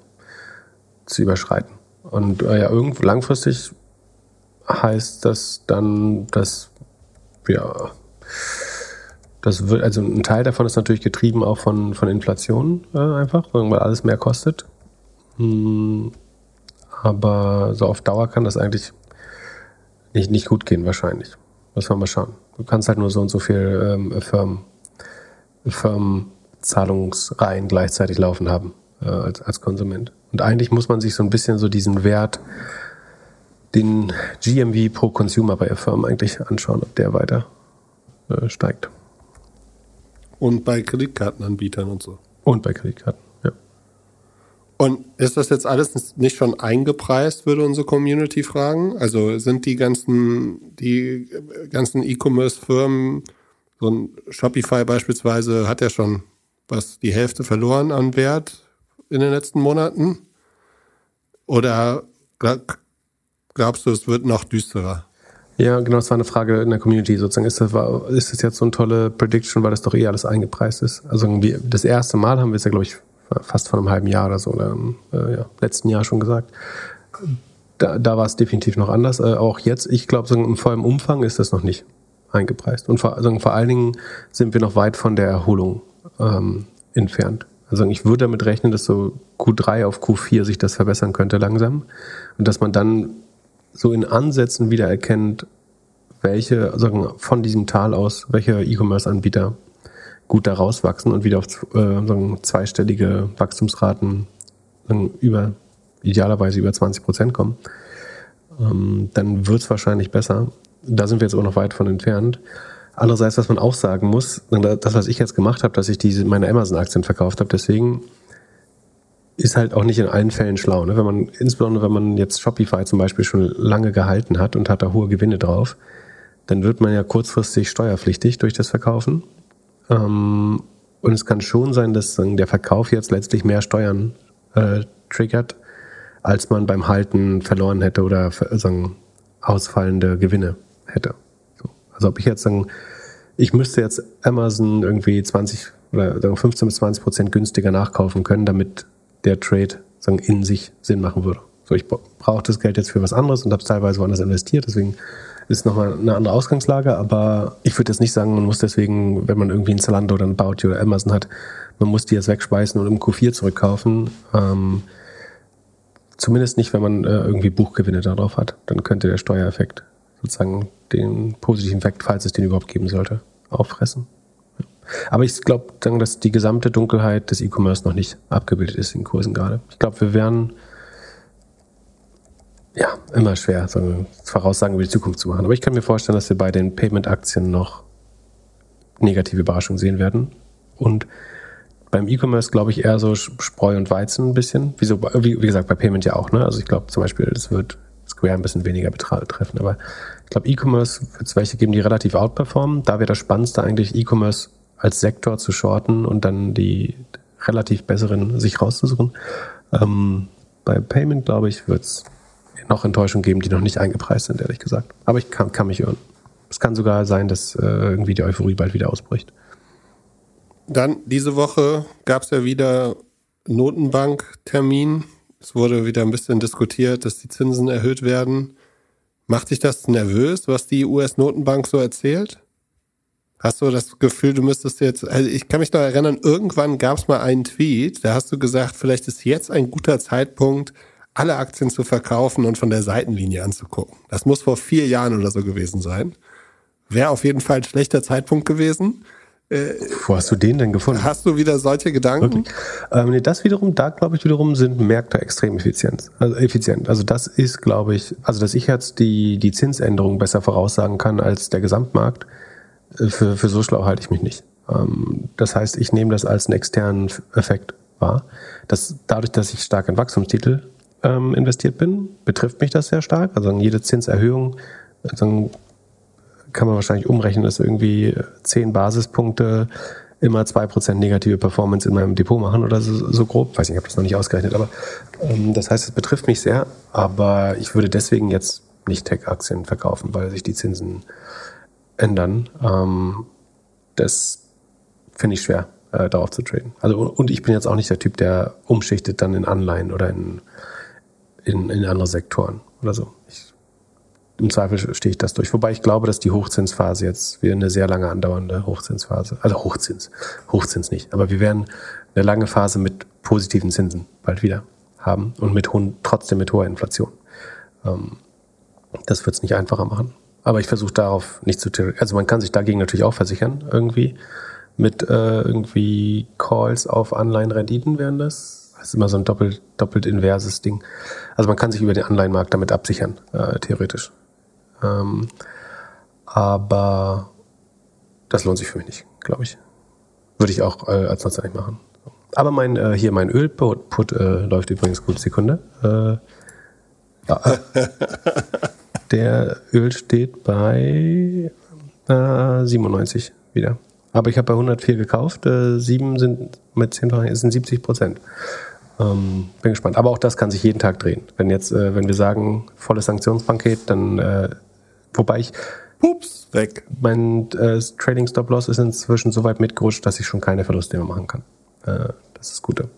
zu überschreiten. Und äh, ja, irgendwo langfristig heißt das dann, dass ja, das wird, also ein Teil davon ist natürlich getrieben auch von, von Inflation äh, einfach, weil alles mehr kostet. Hm, aber so auf Dauer kann das eigentlich nicht, nicht gut gehen, wahrscheinlich. Müssen wir mal schauen. Du kannst halt nur so und so viel ähm, Firmen, Firmenzahlungsreihen gleichzeitig laufen haben äh, als, als Konsument. Und eigentlich muss man sich so ein bisschen so diesen Wert, den GMV pro Consumer bei Firmen eigentlich anschauen, ob der weiter äh, steigt. Und bei Kreditkartenanbietern und so. Und bei Kreditkarten, ja. Und ist das jetzt alles nicht schon eingepreist, würde unsere Community fragen? Also sind die ganzen, die ganzen E-Commerce-Firmen, so ein Shopify beispielsweise, hat ja schon was die Hälfte verloren an Wert in den letzten Monaten? Oder glaubst du, es wird noch düsterer? Ja, genau, das war eine Frage in der Community sozusagen. Ist das, war, ist das jetzt so eine tolle Prediction, weil das doch eh alles eingepreist ist? Also irgendwie das erste Mal haben wir es ja, glaube ich, fast vor einem halben Jahr oder so, oder äh, ja, letzten Jahr schon gesagt. Da, da war es definitiv noch anders. Äh, auch jetzt, ich glaube, so im vollen Umfang ist das noch nicht eingepreist. Und vor, also vor allen Dingen sind wir noch weit von der Erholung ähm, entfernt. Also ich würde damit rechnen, dass so Q3 auf Q4 sich das verbessern könnte langsam und dass man dann so in Ansätzen wieder erkennt, welche, sagen, von diesem Tal aus, welche E-Commerce-Anbieter gut da rauswachsen und wieder auf äh, sagen, zweistellige Wachstumsraten sagen, über, idealerweise über 20 Prozent kommen, ähm, dann wird es wahrscheinlich besser. Da sind wir jetzt auch noch weit von entfernt. Andererseits, was man auch sagen muss, das, was ich jetzt gemacht habe, dass ich diese, meine Amazon-Aktien verkauft habe, deswegen ist halt auch nicht in allen Fällen schlau. Ne? Wenn man, insbesondere wenn man jetzt Shopify zum Beispiel schon lange gehalten hat und hat da hohe Gewinne drauf, dann wird man ja kurzfristig steuerpflichtig durch das Verkaufen. Ähm, und es kann schon sein, dass der Verkauf jetzt letztlich mehr Steuern äh, triggert, als man beim Halten verloren hätte oder sagen, ausfallende Gewinne hätte. So. Also ob ich jetzt sagen, ich müsste jetzt Amazon irgendwie 20 oder 15 bis 20 Prozent günstiger nachkaufen können, damit der Trade sagen, in sich Sinn machen würde. So, ich brauche das Geld jetzt für was anderes und habe es teilweise woanders investiert, deswegen ist nochmal eine andere Ausgangslage, aber ich würde jetzt nicht sagen, man muss deswegen, wenn man irgendwie ein Zalando oder ein Bauti oder Amazon hat, man muss die jetzt wegspeisen und im Q4 zurückkaufen. Ähm, zumindest nicht, wenn man äh, irgendwie Buchgewinne darauf hat. Dann könnte der Steuereffekt sozusagen den positiven Effekt, falls es den überhaupt geben sollte, auffressen. Aber ich glaube, dass die gesamte Dunkelheit des E-Commerce noch nicht abgebildet ist in Kursen gerade. Ich glaube, wir werden ja immer schwer, so Voraussagen über die Zukunft zu machen. Aber ich kann mir vorstellen, dass wir bei den Payment-Aktien noch negative Überraschungen sehen werden. Und beim E-Commerce glaube ich eher so Spreu und Weizen ein bisschen. Wie, so, wie, wie gesagt, bei Payment ja auch. Ne? Also ich glaube zum Beispiel, das wird Square ein bisschen weniger betreffen. Aber ich glaube, E-Commerce wird es welche geben, die relativ outperformen. Da wäre das Spannendste eigentlich, E-Commerce als Sektor zu shorten und dann die relativ besseren sich rauszusuchen. Ähm, bei Payment, glaube ich, wird es noch Enttäuschungen geben, die noch nicht eingepreist sind, ehrlich gesagt. Aber ich kann, kann mich irren. Es kann sogar sein, dass äh, irgendwie die Euphorie bald wieder ausbricht. Dann diese Woche gab es ja wieder Notenbanktermin. Es wurde wieder ein bisschen diskutiert, dass die Zinsen erhöht werden. Macht dich das nervös, was die US-Notenbank so erzählt? Hast du das Gefühl, du müsstest jetzt, also ich kann mich noch erinnern, irgendwann gab es mal einen Tweet, da hast du gesagt, vielleicht ist jetzt ein guter Zeitpunkt, alle Aktien zu verkaufen und von der Seitenlinie anzugucken. Das muss vor vier Jahren oder so gewesen sein. Wäre auf jeden Fall ein schlechter Zeitpunkt gewesen. Äh, Wo hast du den denn gefunden? Hast du wieder solche Gedanken? Ähm, nee, das wiederum, da glaube ich wiederum, sind Märkte extrem effizient. Also, effizient. also das ist, glaube ich, also dass ich jetzt die, die Zinsänderung besser voraussagen kann als der Gesamtmarkt, für, für so schlau halte ich mich nicht. Ähm, das heißt, ich nehme das als einen externen Effekt wahr. Dass dadurch, dass ich stark in Wachstumstitel ähm, investiert bin, betrifft mich das sehr stark. Also jede Zinserhöhung also kann man wahrscheinlich umrechnen, dass irgendwie zehn Basispunkte immer zwei Prozent negative Performance in meinem Depot machen oder so, so grob. Weiß nicht, ich habe das noch nicht ausgerechnet, aber ähm, das heißt, es betrifft mich sehr, aber ich würde deswegen jetzt nicht Tech-Aktien verkaufen, weil sich die Zinsen ändern. Ähm, das finde ich schwer, äh, darauf zu traden. Also und ich bin jetzt auch nicht der Typ, der umschichtet dann in Anleihen oder in, in, in andere Sektoren oder so. Ich im Zweifel stehe ich das durch. Wobei ich glaube, dass die Hochzinsphase jetzt wir eine sehr lange andauernde Hochzinsphase, also Hochzins, Hochzins nicht, aber wir werden eine lange Phase mit positiven Zinsen bald wieder haben und mit hohen, trotzdem mit hoher Inflation. Ähm, das wird es nicht einfacher machen. Aber ich versuche darauf nicht zu, also man kann sich dagegen natürlich auch versichern irgendwie mit äh, irgendwie Calls auf Anleihenrenditen wären das. Das ist immer so ein doppelt, doppelt inverses Ding. Also man kann sich über den Anleihenmarkt damit absichern, äh, theoretisch. Ähm, aber das lohnt sich für mich nicht, glaube ich. Würde ich auch äh, als Nutzer nicht machen. Aber mein äh, hier mein Ölput äh, läuft übrigens gut. Sekunde. Äh, ja, der Öl steht bei äh, 97 wieder. Aber ich habe bei 104 gekauft. Äh, 7 sind mit 10 sind 70 Prozent. Ähm, bin gespannt. Aber auch das kann sich jeden Tag drehen. Wenn jetzt, äh, wenn wir sagen, volles Sanktionspaket, dann äh, Wobei ich, pups, weg. Mein äh, Trading Stop Loss ist inzwischen so weit mitgerutscht, dass ich schon keine Verluste mehr machen kann. Äh, das ist das Gute.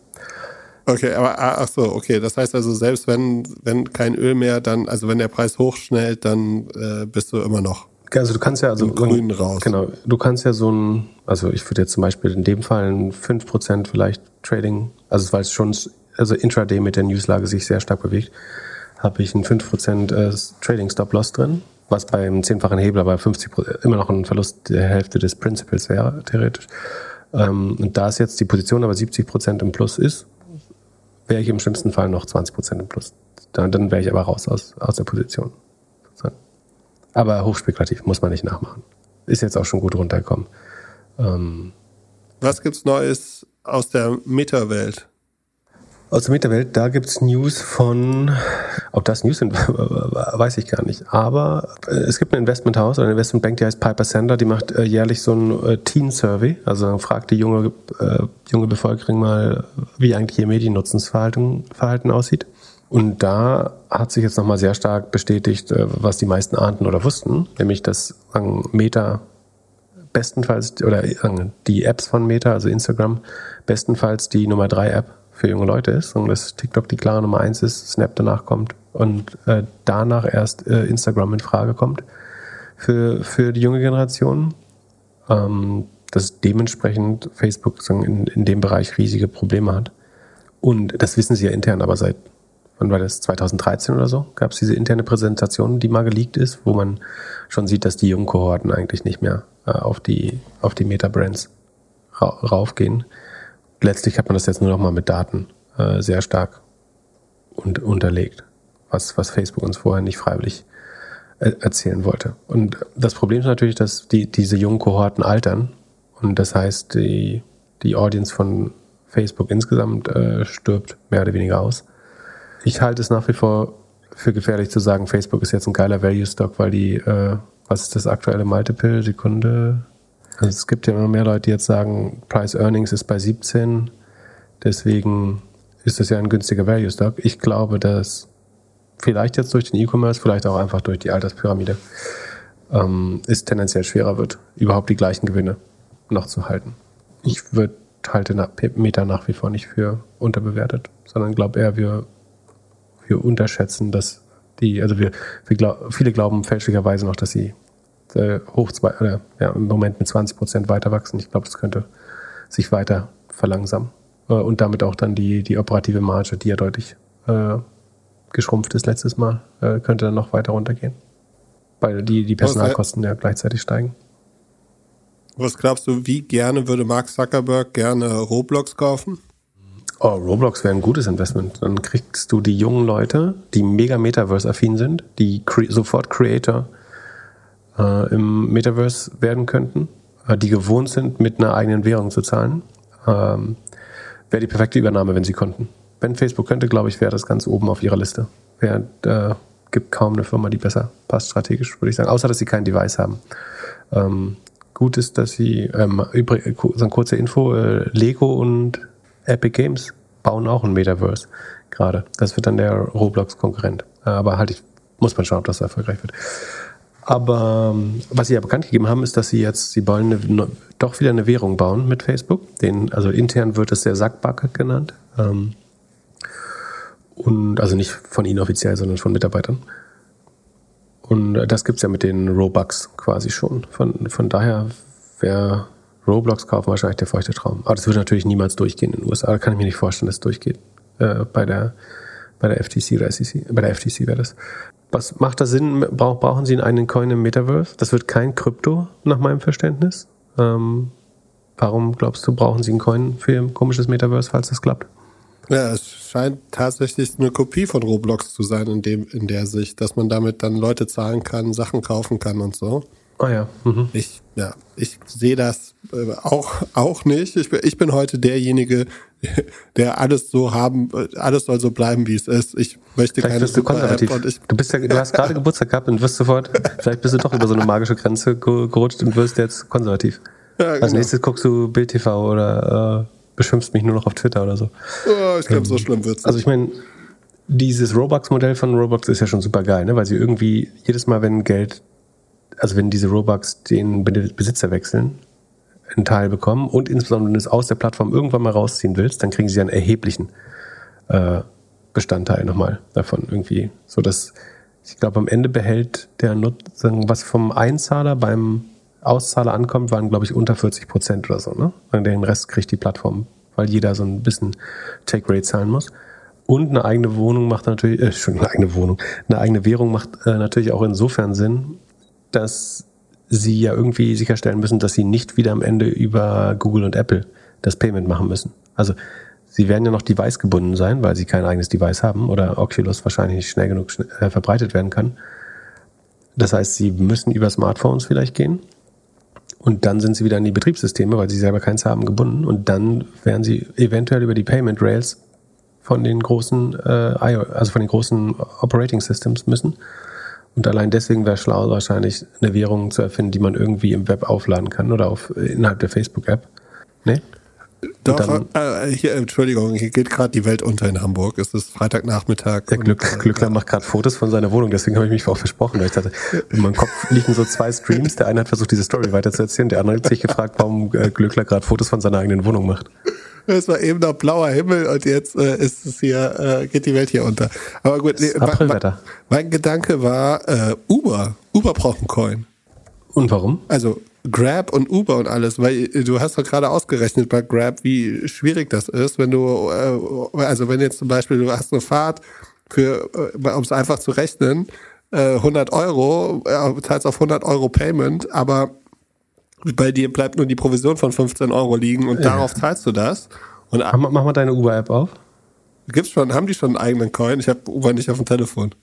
Okay, aber ah, ach so, okay. Das heißt also, selbst wenn, wenn kein Öl mehr, dann, also wenn der Preis hochschnellt, dann äh, bist du immer noch. Also du kannst ja also im Grünen raus. Genau, du kannst ja so ein, also ich würde jetzt zum Beispiel in dem Fall ein 5% vielleicht Trading, also weil es schon, also Intraday mit der Newslage sich sehr stark bewegt, habe ich ein 5% äh, Trading Stop Loss drin was beim zehnfachen Hebel aber 50 immer noch ein Verlust der Hälfte des Principles wäre, theoretisch. Ähm, und da es jetzt die Position aber 70 Prozent im Plus ist, wäre ich im schlimmsten Fall noch 20 Prozent im Plus. Dann, dann wäre ich aber raus aus, aus der Position. Aber hochspekulativ, muss man nicht nachmachen. Ist jetzt auch schon gut runtergekommen. Ähm, Was gibt's Neues aus der Meta-Welt? Aus der Meta-Welt, da gibt's News von, ob das News sind, weiß ich gar nicht. Aber äh, es gibt ein Investmenthaus oder eine Investmentbank, die heißt Piper Sender, die macht äh, jährlich so ein äh, Teen-Survey. Also fragt die junge, äh, junge Bevölkerung mal, wie eigentlich ihr Mediennutzungsverhalten Verhalten aussieht. Und da hat sich jetzt nochmal sehr stark bestätigt, was die meisten ahnten oder wussten, nämlich dass sagen, Meta bestenfalls, oder die Apps von Meta, also Instagram, bestenfalls die Nummer drei App für junge Leute ist und dass TikTok die klare Nummer eins ist, Snap danach kommt und äh, danach erst äh, Instagram in Frage kommt für, für die junge Generation. Ähm, dass dementsprechend Facebook in, in dem Bereich riesige Probleme hat. Und das wissen sie ja intern, aber seit, wann war das, 2013 oder so, gab es diese interne Präsentation, die mal geleakt ist, wo man schon sieht, dass die jungen Kohorten eigentlich nicht mehr äh, auf die, auf die Meta-Brands ra raufgehen letztlich hat man das jetzt nur noch mal mit Daten äh, sehr stark und, unterlegt, was, was Facebook uns vorher nicht freiwillig äh, erzählen wollte. Und das Problem ist natürlich, dass die, diese jungen Kohorten altern Und das heißt, die, die Audience von Facebook insgesamt äh, stirbt mehr oder weniger aus. Ich halte es nach wie vor für gefährlich zu sagen, Facebook ist jetzt ein geiler Value-Stock, weil die, äh, was ist das aktuelle Multiple? Sekunde. Also es gibt ja immer mehr Leute, die jetzt sagen, Price Earnings ist bei 17. Deswegen ist das ja ein günstiger Value-Stock. Ich glaube, dass vielleicht jetzt durch den E-Commerce, vielleicht auch einfach durch die Alterspyramide, ähm, es tendenziell schwerer wird, überhaupt die gleichen Gewinne noch zu halten. Ich würde halte Meta nach wie vor nicht für unterbewertet, sondern glaube eher, wir, wir unterschätzen, dass die, also wir, wir glaub, viele glauben fälschlicherweise noch, dass sie äh, hoch zwei, äh, ja, im Moment mit 20 Prozent weiter wachsen. Ich glaube, das könnte sich weiter verlangsamen. Äh, und damit auch dann die, die operative Marge, die ja deutlich äh, geschrumpft ist letztes Mal, äh, könnte dann noch weiter runtergehen. Weil die, die Personalkosten ja gleichzeitig steigen. Was glaubst du, wie gerne würde Mark Zuckerberg gerne Roblox kaufen? Oh, Roblox wäre ein gutes Investment. Dann kriegst du die jungen Leute, die mega Metaverse-affin sind, die cre sofort Creator äh, im Metaverse werden könnten, äh, die gewohnt sind, mit einer eigenen Währung zu zahlen. Ähm, wäre die perfekte Übernahme, wenn sie konnten. Wenn Facebook könnte, glaube ich, wäre das ganz oben auf ihrer Liste. Wär, äh, gibt kaum eine Firma, die besser passt strategisch, würde ich sagen. Außer, dass sie kein Device haben. Ähm, gut ist, dass sie, ähm, übrigens, so eine kurze Info, äh, Lego und Epic Games bauen auch ein Metaverse gerade. Das wird dann der Roblox-Konkurrent. Äh, aber halt, ich, muss man schauen, ob das erfolgreich wird. Aber ähm, was sie ja bekannt gegeben haben, ist, dass sie jetzt, sie wollen eine, doch wieder eine Währung bauen mit Facebook. Den, also intern wird es der Sackbucket genannt. Ähm, und also nicht von ihnen offiziell, sondern von Mitarbeitern. Und das gibt's ja mit den Robux quasi schon. Von, von daher wäre Roblox kaufen wahrscheinlich der feuchte Traum. Aber das würde natürlich niemals durchgehen in den USA. Da kann ich mir nicht vorstellen, dass es durchgeht. Äh, bei der bei der FTC oder SEC. Bei der FTC wäre das. Was macht da Sinn? brauchen Sie einen Coin im Metaverse? Das wird kein Krypto, nach meinem Verständnis. Ähm, warum glaubst du, brauchen Sie einen Coin für Ihr komisches Metaverse, falls das klappt? Ja, es scheint tatsächlich eine Kopie von Roblox zu sein in dem in der Sicht, dass man damit dann Leute zahlen kann, Sachen kaufen kann und so. Ah ja. Mhm. Ich ja, ich sehe das äh, auch auch nicht. Ich bin, ich bin heute derjenige, der alles so haben, alles soll so bleiben, wie es ist. Ich möchte vielleicht keine bist du konservativ. Ich, du bist ja, du hast gerade Geburtstag gehabt und wirst sofort, vielleicht bist du doch über so eine magische Grenze gerutscht und wirst jetzt konservativ. Ja, genau. Als nächstes guckst du Bild TV oder äh, beschimpfst mich nur noch auf Twitter oder so. Oh, ich glaube, ähm, so schlimm wird's. Also ich meine, dieses Robux-Modell von Robux ist ja schon super geil, ne? weil sie irgendwie jedes Mal, wenn Geld, also wenn diese Robux den Besitzer wechseln, einen Teil bekommen und insbesondere, wenn du es aus der Plattform irgendwann mal rausziehen willst, dann kriegen sie einen erheblichen äh, Bestandteil nochmal davon irgendwie, so dass ich glaube, am Ende behält der Nutzer, was vom Einzahler beim Auszahler ankommt, waren, glaube ich, unter 40 Prozent oder so. Ne? Und den Rest kriegt die Plattform, weil jeder so ein bisschen Take Rate zahlen muss. Und eine eigene Wohnung macht natürlich, äh, schon eine eigene Wohnung, eine eigene Währung macht äh, natürlich auch insofern Sinn, dass sie ja irgendwie sicherstellen müssen, dass sie nicht wieder am Ende über Google und Apple das Payment machen müssen. Also sie werden ja noch device gebunden sein, weil sie kein eigenes Device haben oder Oculus wahrscheinlich nicht schnell genug äh, verbreitet werden kann. Das heißt, sie müssen über Smartphones vielleicht gehen und dann sind sie wieder an die Betriebssysteme, weil sie selber keins haben, gebunden. Und dann werden sie eventuell über die Payment Rails von den großen, äh, also von den großen Operating Systems müssen. Und allein deswegen wäre schlau, wahrscheinlich eine Währung zu erfinden, die man irgendwie im Web aufladen kann oder auf, innerhalb der Facebook-App. Ne? Doch, dann, äh, hier, Entschuldigung, hier geht gerade die Welt unter in Hamburg. Es ist Freitagnachmittag. Der Glück, und, äh, Glückler macht gerade Fotos von seiner Wohnung, deswegen habe ich mich auch versprochen. Weil ich dachte, in meinem Kopf liegen so zwei Streams. Der eine hat versucht, diese Story weiterzuerzählen, der andere hat sich gefragt, warum äh, Glückler gerade Fotos von seiner eigenen Wohnung macht. Es war eben noch blauer Himmel und jetzt äh, ist es hier, äh, geht die Welt hier unter. Aber gut, nee, Aprilwetter. Mein, mein Gedanke war, äh, Uber. Uber braucht einen Coin. Und warum? Also Grab und Uber und alles, weil du hast doch gerade ausgerechnet bei Grab, wie schwierig das ist, wenn du, äh, also wenn jetzt zum Beispiel du hast eine Fahrt für, äh, um es einfach zu rechnen, äh, 100 Euro, äh, zahlst auf 100 Euro Payment, aber bei dir bleibt nur die Provision von 15 Euro liegen und ja. darauf zahlst du das. Und mach, mach mal deine Uber-App auf. Gibt's schon, haben die schon einen eigenen Coin? Ich habe Uber nicht auf dem Telefon.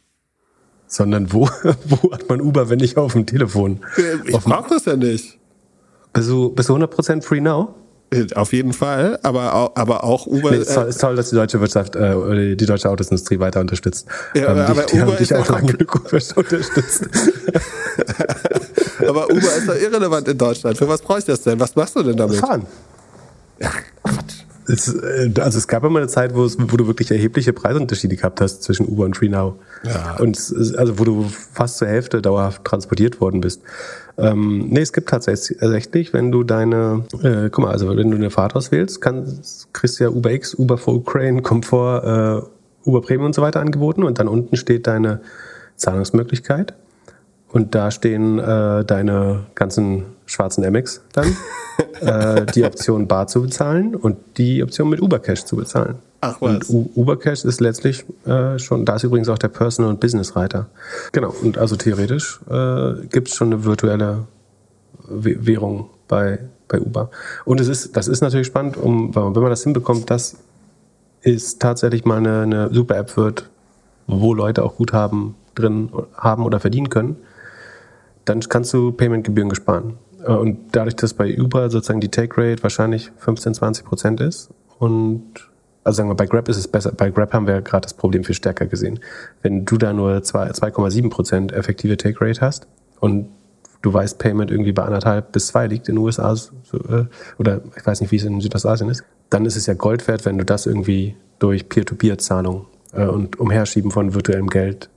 Sondern wo, wo hat man Uber, wenn nicht auf dem Telefon? Ich brauche das ja nicht. Bist du, bist du 100% free now? Auf jeden Fall, aber auch, aber auch Uber. Nee, ist, toll, ist toll, dass die deutsche Wirtschaft, äh, die deutsche Autosindustrie weiter unterstützt. Ja, Ähm, aber die, die Uber haben dich ist auch lange genug unterstützt. aber Uber ist doch irrelevant in Deutschland. Für was brauche ich das denn? Was machst du denn damit? Fahren. Es, äh, also es gab immer eine Zeit, wo, es, wo du wirklich erhebliche Preisunterschiede gehabt hast zwischen Uber und FreeNow. Ja. Und es also wo du fast zur Hälfte dauerhaft transportiert worden bist. Ähm, nee, es gibt tatsächlich, wenn du deine, äh, guck mal, also wenn du eine Fahrt auswählst, kannst, kriegst du ja Uber X, Uber Full Crane, Komfort, äh, Uber Premium und so weiter angeboten und dann unten steht deine Zahlungsmöglichkeit. Und da stehen äh, deine ganzen schwarzen Amex dann. äh, die Option bar zu bezahlen und die Option mit Uber Cash zu bezahlen. Ach Und was. U Uber Cash ist letztlich äh, schon, da ist übrigens auch der Personal- und Business-Reiter. Genau, und also theoretisch äh, gibt es schon eine virtuelle Währung bei, bei Uber. Und es ist, das ist natürlich spannend, um, wenn man wenn man das hinbekommt, dass es tatsächlich mal eine, eine super App wird, wo Leute auch Guthaben drin haben oder verdienen können, dann kannst du Payment-Gebühren sparen. Äh, Und dadurch, dass bei Uber sozusagen die Take Rate wahrscheinlich 15, 20 Prozent ist und also sagen wir, bei Grab ist es besser. Bei Grab haben wir gerade das Problem viel stärker gesehen. Wenn du da nur zwei- 2,7 Prozent effektive Take Rate hast und du weißt, Payment irgendwie bei anderthalb bis zwei liegt in den USA äh, oder ich weiß nicht, wie es in Südostasien ist, dann ist es ja Gold wert, wenn du das irgendwie durch Peer-to-Peer-Zahlung äh, und Umherschieben von virtuellem Geld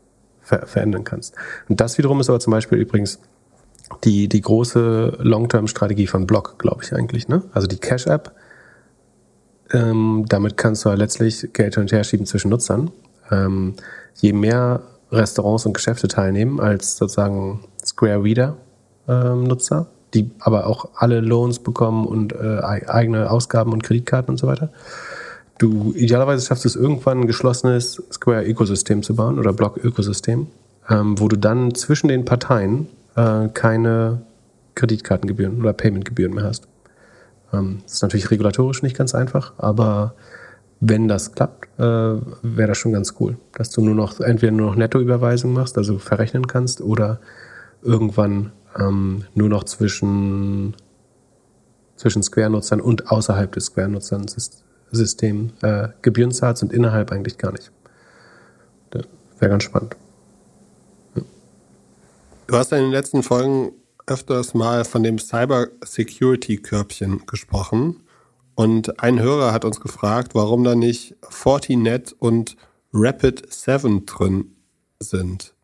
ver verändern kannst. Und das wiederum ist aber zum Beispiel übrigens die, die große Long-Term-Strategie von Block, glaube ich eigentlich. Ne? Also die Cash-App, ähm, damit kannst du ja letztlich Geld hin und her schieben zwischen Nutzern. Ähm, je mehr Restaurants und Geschäfte teilnehmen als sozusagen Square Reader ähm, die aber auch alle Loans bekommen und äh, ei- eigene Ausgaben und Kreditkarten und so weiter. Du idealerweise schaffst es irgendwann ein geschlossenes Square-Ökosystem zu bauen oder Block-Ökosystem, ähm, wo du dann zwischen den Parteien äh, keine Kreditkartengebühren oder Paymentgebühren mehr hast. Ähm, das ist natürlich regulatorisch nicht ganz einfach, aber wenn das klappt, äh, wäre das schon ganz cool, dass du nur noch entweder nur noch Nettoüberweisung machst, also verrechnen kannst, oder irgendwann ähm, nur noch zwischen zwischen Square-Nutzern und außerhalb des Square-Nutzern System äh, Gebühren zahlst und innerhalb eigentlich gar nicht. Wäre ganz spannend. Du hast in den letzten Folgen öfters mal von dem Cyber-Security-Körbchen gesprochen. Und ein Hörer hat uns gefragt, warum da nicht Fortinet und Rapid7 drin sind.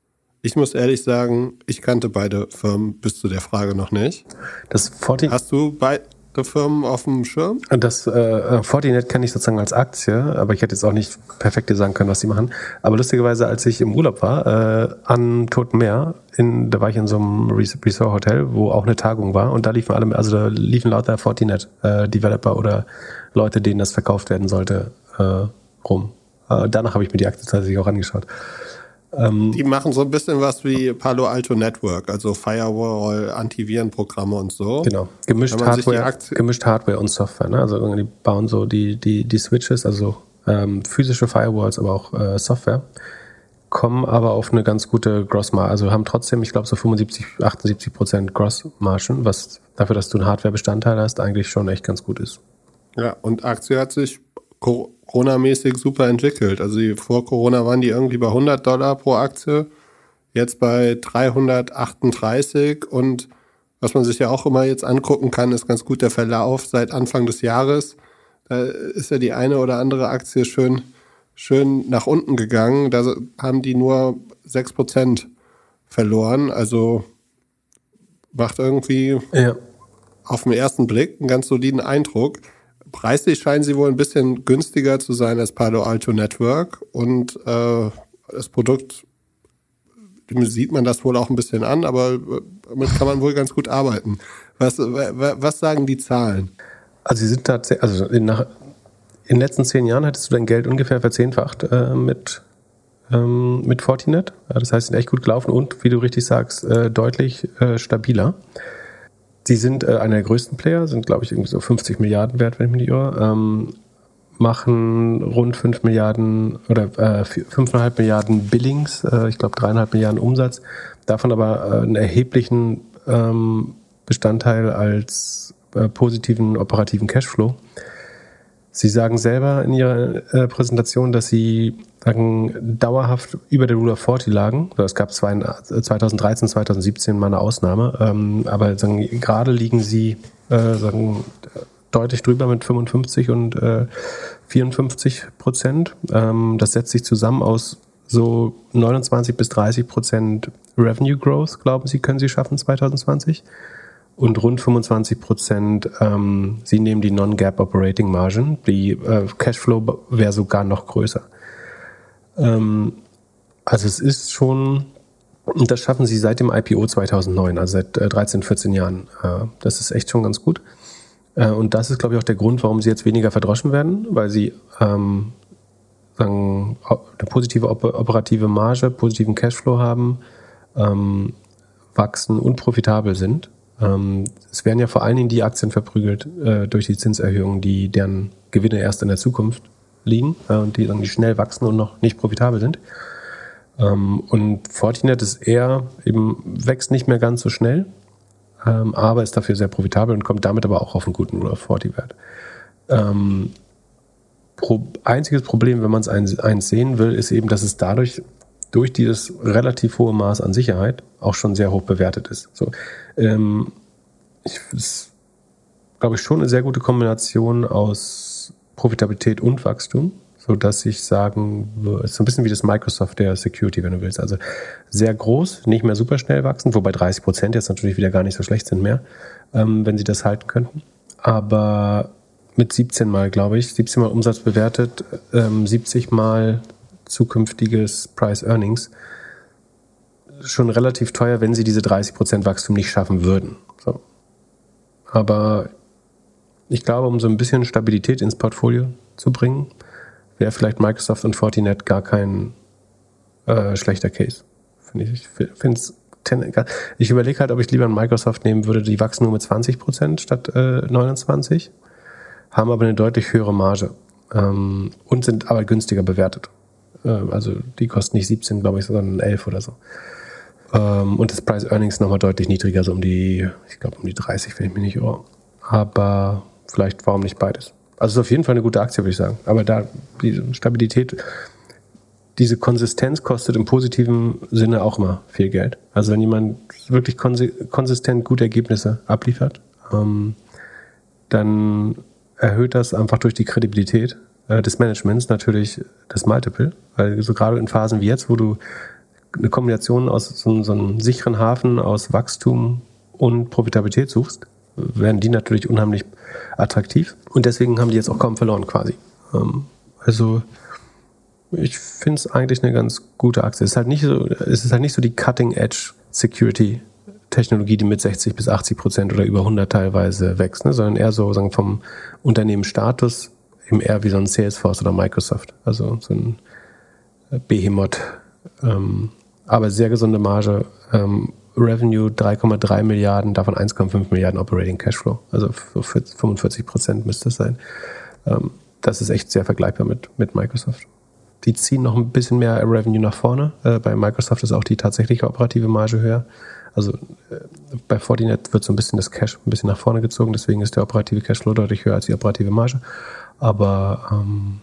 Ich muss ehrlich sagen, ich kannte beide Firmen bis zu der Frage noch nicht. Das Forti Hast du beide Firmen auf dem Schirm? Das äh, Fortinet kenne ich sozusagen als Aktie, aber ich hätte jetzt auch nicht perfekt sagen können, was die machen. Aber lustigerweise, als ich im Urlaub war, äh, an Toten Meer, in, da war ich in so einem Res- Resort-Hotel, wo auch eine Tagung war und da liefen alle, also da liefen lauter Fortinet-Developer oder Leute, denen das verkauft werden sollte, äh, rum. Äh, danach habe ich mir die Aktie tatsächlich auch angeschaut. Die machen so ein bisschen was wie Palo Alto Network, also Firewall, Antivirenprogramme und so. Genau. Gemischt die Hardware, gemischt Hardware und Software. Ne? Also irgendwie bauen so die, die, die Switches, also ähm, physische Firewalls, aber auch äh, Software, kommen aber auf eine ganz gute Grossmarge. Also haben trotzdem, ich glaube, so 75, 78 Prozent Grossmargen, was dafür, dass du einen Hardware-Bestandteil hast, eigentlich schon echt ganz gut ist. Ja, und Aktie hat sich Corona-mäßig super entwickelt. Also die, vor Corona waren die irgendwie bei 100 Dollar pro Aktie, jetzt bei 338 und was man sich ja auch immer jetzt angucken kann, ist ganz gut der Verlauf seit Anfang des Jahres. Da ist ja die eine oder andere Aktie schön, schön nach unten gegangen. Da haben die nur 6% verloren. Also macht irgendwie Ja. auf den ersten Blick einen ganz soliden Eindruck. Preislich scheinen sie wohl ein bisschen günstiger zu sein als Palo Alto Network und äh, das Produkt sieht man das wohl auch ein bisschen an, aber äh, damit kann man wohl ganz gut arbeiten. Was, wa- wa- was sagen die Zahlen? Also sie sind tatsächlich, also in, nach, in den letzten zehn Jahren hattest du dein Geld ungefähr verzehnfacht äh, mit, ähm, mit Fortinet. Das heißt, sie sind echt gut gelaufen und, wie du richtig sagst, äh, deutlich äh, stabiler. Sie sind äh, einer der größten Player, sind, glaube ich, irgendwie so 50 Milliarden wert, wenn ich mich nicht irre. Ähm, machen rund 5 Milliarden oder äh, 5,5 Milliarden Billings, äh, ich glaube 3,5 Milliarden Umsatz, davon aber äh, einen erheblichen ähm, Bestandteil als äh, positiven operativen Cashflow. Sie sagen selber in Ihrer äh, Präsentation, dass Sie sagen, dauerhaft über der Rule of 40 lagen. Es gab zwei, 2013, 2017 mal eine Ausnahme, ähm, aber gerade liegen Sie äh, sagen, deutlich drüber mit 55 und äh, 54 Prozent. Ähm, das setzt sich zusammen aus so 29 bis 30 Prozent Revenue Growth, glauben Sie, können Sie schaffen 2020? und rund 25 Prozent, ähm, sie nehmen die Non-Gap Operating Margin. Die äh, Cashflow wäre sogar noch größer. Ähm, also es ist schon, und das schaffen sie seit dem IPO 2009, also seit äh, 13, 14 Jahren. Äh, das ist echt schon ganz gut. Äh, und das ist, glaube ich, auch der Grund, warum sie jetzt weniger verdroschen werden, weil sie ähm, sagen, eine positive operative Marge, positiven Cashflow haben, ähm, wachsen und profitabel sind. Ähm, es werden ja vor allen Dingen die Aktien verprügelt äh, durch die Zinserhöhungen, die deren Gewinne erst in der Zukunft liegen äh, und die, die schnell wachsen und noch nicht profitabel sind. Ähm, und Fortinet ist eher eben wächst nicht mehr ganz so schnell, ähm, aber ist dafür sehr profitabel und kommt damit aber auch auf einen guten Rule of 40 Wert. Ähm, pro, einziges Problem, wenn man es eins, eins sehen will, ist eben, dass es dadurch durch dieses relativ hohe Maß an Sicherheit auch schon sehr hoch bewertet ist. So, ähm, ich, ist, glaube ich, schon eine sehr gute Kombination aus Profitabilität und Wachstum, so dass ich sagen ist so ein bisschen wie das Microsoft der Security, wenn du willst. Also sehr groß, nicht mehr super schnell wachsen, wobei 30 Prozent jetzt natürlich wieder gar nicht so schlecht sind mehr, ähm, wenn sie das halten könnten. Aber mit 17 Mal, glaube ich, 17 Mal Umsatz bewertet, ähm, 70 Mal zukünftiges Price Earnings schon relativ teuer, wenn sie diese 30% Wachstum nicht schaffen würden. So. Aber ich glaube, um so ein bisschen Stabilität ins Portfolio zu bringen, wäre vielleicht Microsoft und Fortinet gar kein äh, schlechter Case. Find ich ich finde es ich überlege halt, ob ich lieber ein Microsoft nehmen würde, die wachsen nur mit 20% statt äh, 29, haben aber eine deutlich höhere Marge ähm, und sind aber günstiger bewertet. Äh, also die kosten nicht 17, glaube ich, sondern 11 oder so. Ähm, und das Price Earnings nochmal deutlich niedriger, so um die, ich glaube um die 30, wenn ich mich nicht irre. Aber vielleicht warum nicht beides? Also es ist auf jeden Fall eine gute Aktie, würde ich sagen. Aber da diese Stabilität, diese Konsistenz kostet im positiven Sinne auch immer viel Geld. Also wenn jemand wirklich konsistent gute Ergebnisse abliefert, ähm, dann erhöht das einfach durch die Kredibilität äh, des Managements natürlich das Multiple. Weil so gerade in Phasen wie jetzt, wo du eine Kombination aus so, so einem sicheren Hafen aus Wachstum und Profitabilität suchst, werden die natürlich unheimlich attraktiv. Und deswegen haben die jetzt auch kaum verloren quasi. Ähm, also ich finde es eigentlich eine ganz gute Aktie. Es ist halt nicht so, es ist halt nicht so die Cutting Edge Security Technologie, die mit 60 bis 80 Prozent oder über 100 teilweise wächst, ne? sondern eher so sagen vom Unternehmensstatus eben eher wie so ein Salesforce oder Microsoft. Also so ein Behemoth ähm, aber sehr gesunde Marge. Ähm, Revenue 3,3 Milliarden, davon 1,5 Milliarden Operating Cashflow. Also 45 Prozent müsste es sein. Ähm, das ist echt sehr vergleichbar mit, mit Microsoft. Die ziehen noch ein bisschen mehr Revenue nach vorne. Äh, bei Microsoft ist auch die tatsächliche operative Marge höher. Also äh, bei Fortinet wird so ein bisschen das Cash ein bisschen nach vorne gezogen, deswegen ist der operative Cashflow deutlich höher als die operative Marge. Aber ähm,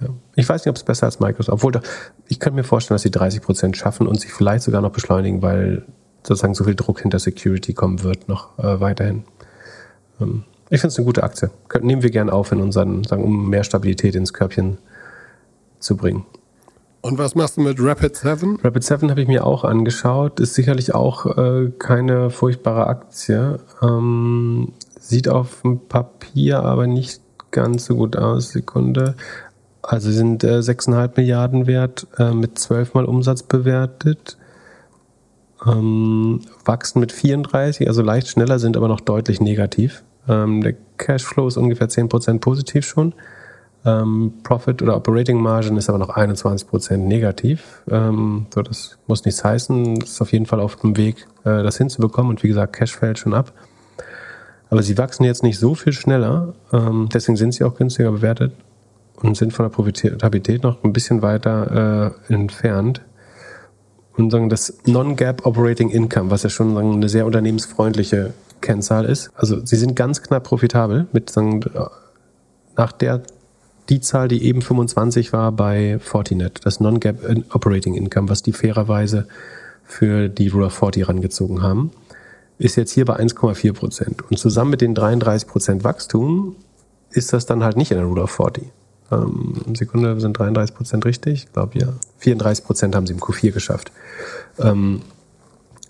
ja. Ich weiß nicht, ob es besser als Microsoft, obwohl ich könnte mir vorstellen, dass sie 30 Prozent schaffen und sich vielleicht sogar noch beschleunigen, weil sozusagen so viel Druck hinter Security kommen wird noch äh, weiterhin. Ähm, ich finde es eine gute Aktie. Können, nehmen wir gern auf in unseren, sagen, um mehr Stabilität ins Körbchen zu bringen. Und was machst du mit Rapid 7? Rapid 7 habe ich mir auch angeschaut. Ist sicherlich auch äh, keine furchtbare Aktie. Ähm, sieht auf dem Papier aber nicht ganz so gut aus. Sekunde. Also sind äh, 6,5 Milliarden wert, äh, mit 12 mal Umsatz bewertet. Ähm, wachsen mit 34, also leicht schneller, sind aber noch deutlich negativ. Ähm, der Cashflow ist ungefähr 10% positiv schon. Ähm, Profit oder Operating Margin ist aber noch 21% negativ. Ähm, so, das muss nichts heißen. Das ist auf jeden Fall auf dem Weg, äh, das hinzubekommen. Und wie gesagt, Cash fällt schon ab. Aber sie wachsen jetzt nicht so viel schneller. Ähm, deswegen sind sie auch günstiger bewertet und sind von der Profitabilität noch ein bisschen weiter äh, entfernt. Und sagen, das Non-Gap Operating Income, was ja schon sagen, eine sehr unternehmensfreundliche Kennzahl ist. Also sie sind ganz knapp profitabel mit sagen, nach der die Zahl, die eben 25 war bei Fortinet, das Non-Gap Operating Income, was die fairerweise für die Rule of 40 rangezogen haben, ist jetzt hier bei 1,4 Prozent. Und zusammen mit den 33 Prozent Wachstum ist das dann halt nicht in der Rule of 40. Ähm, Sekunde sind 33 Prozent richtig? Ich glaube ja. 34 Prozent haben sie im Q4 geschafft. Ähm,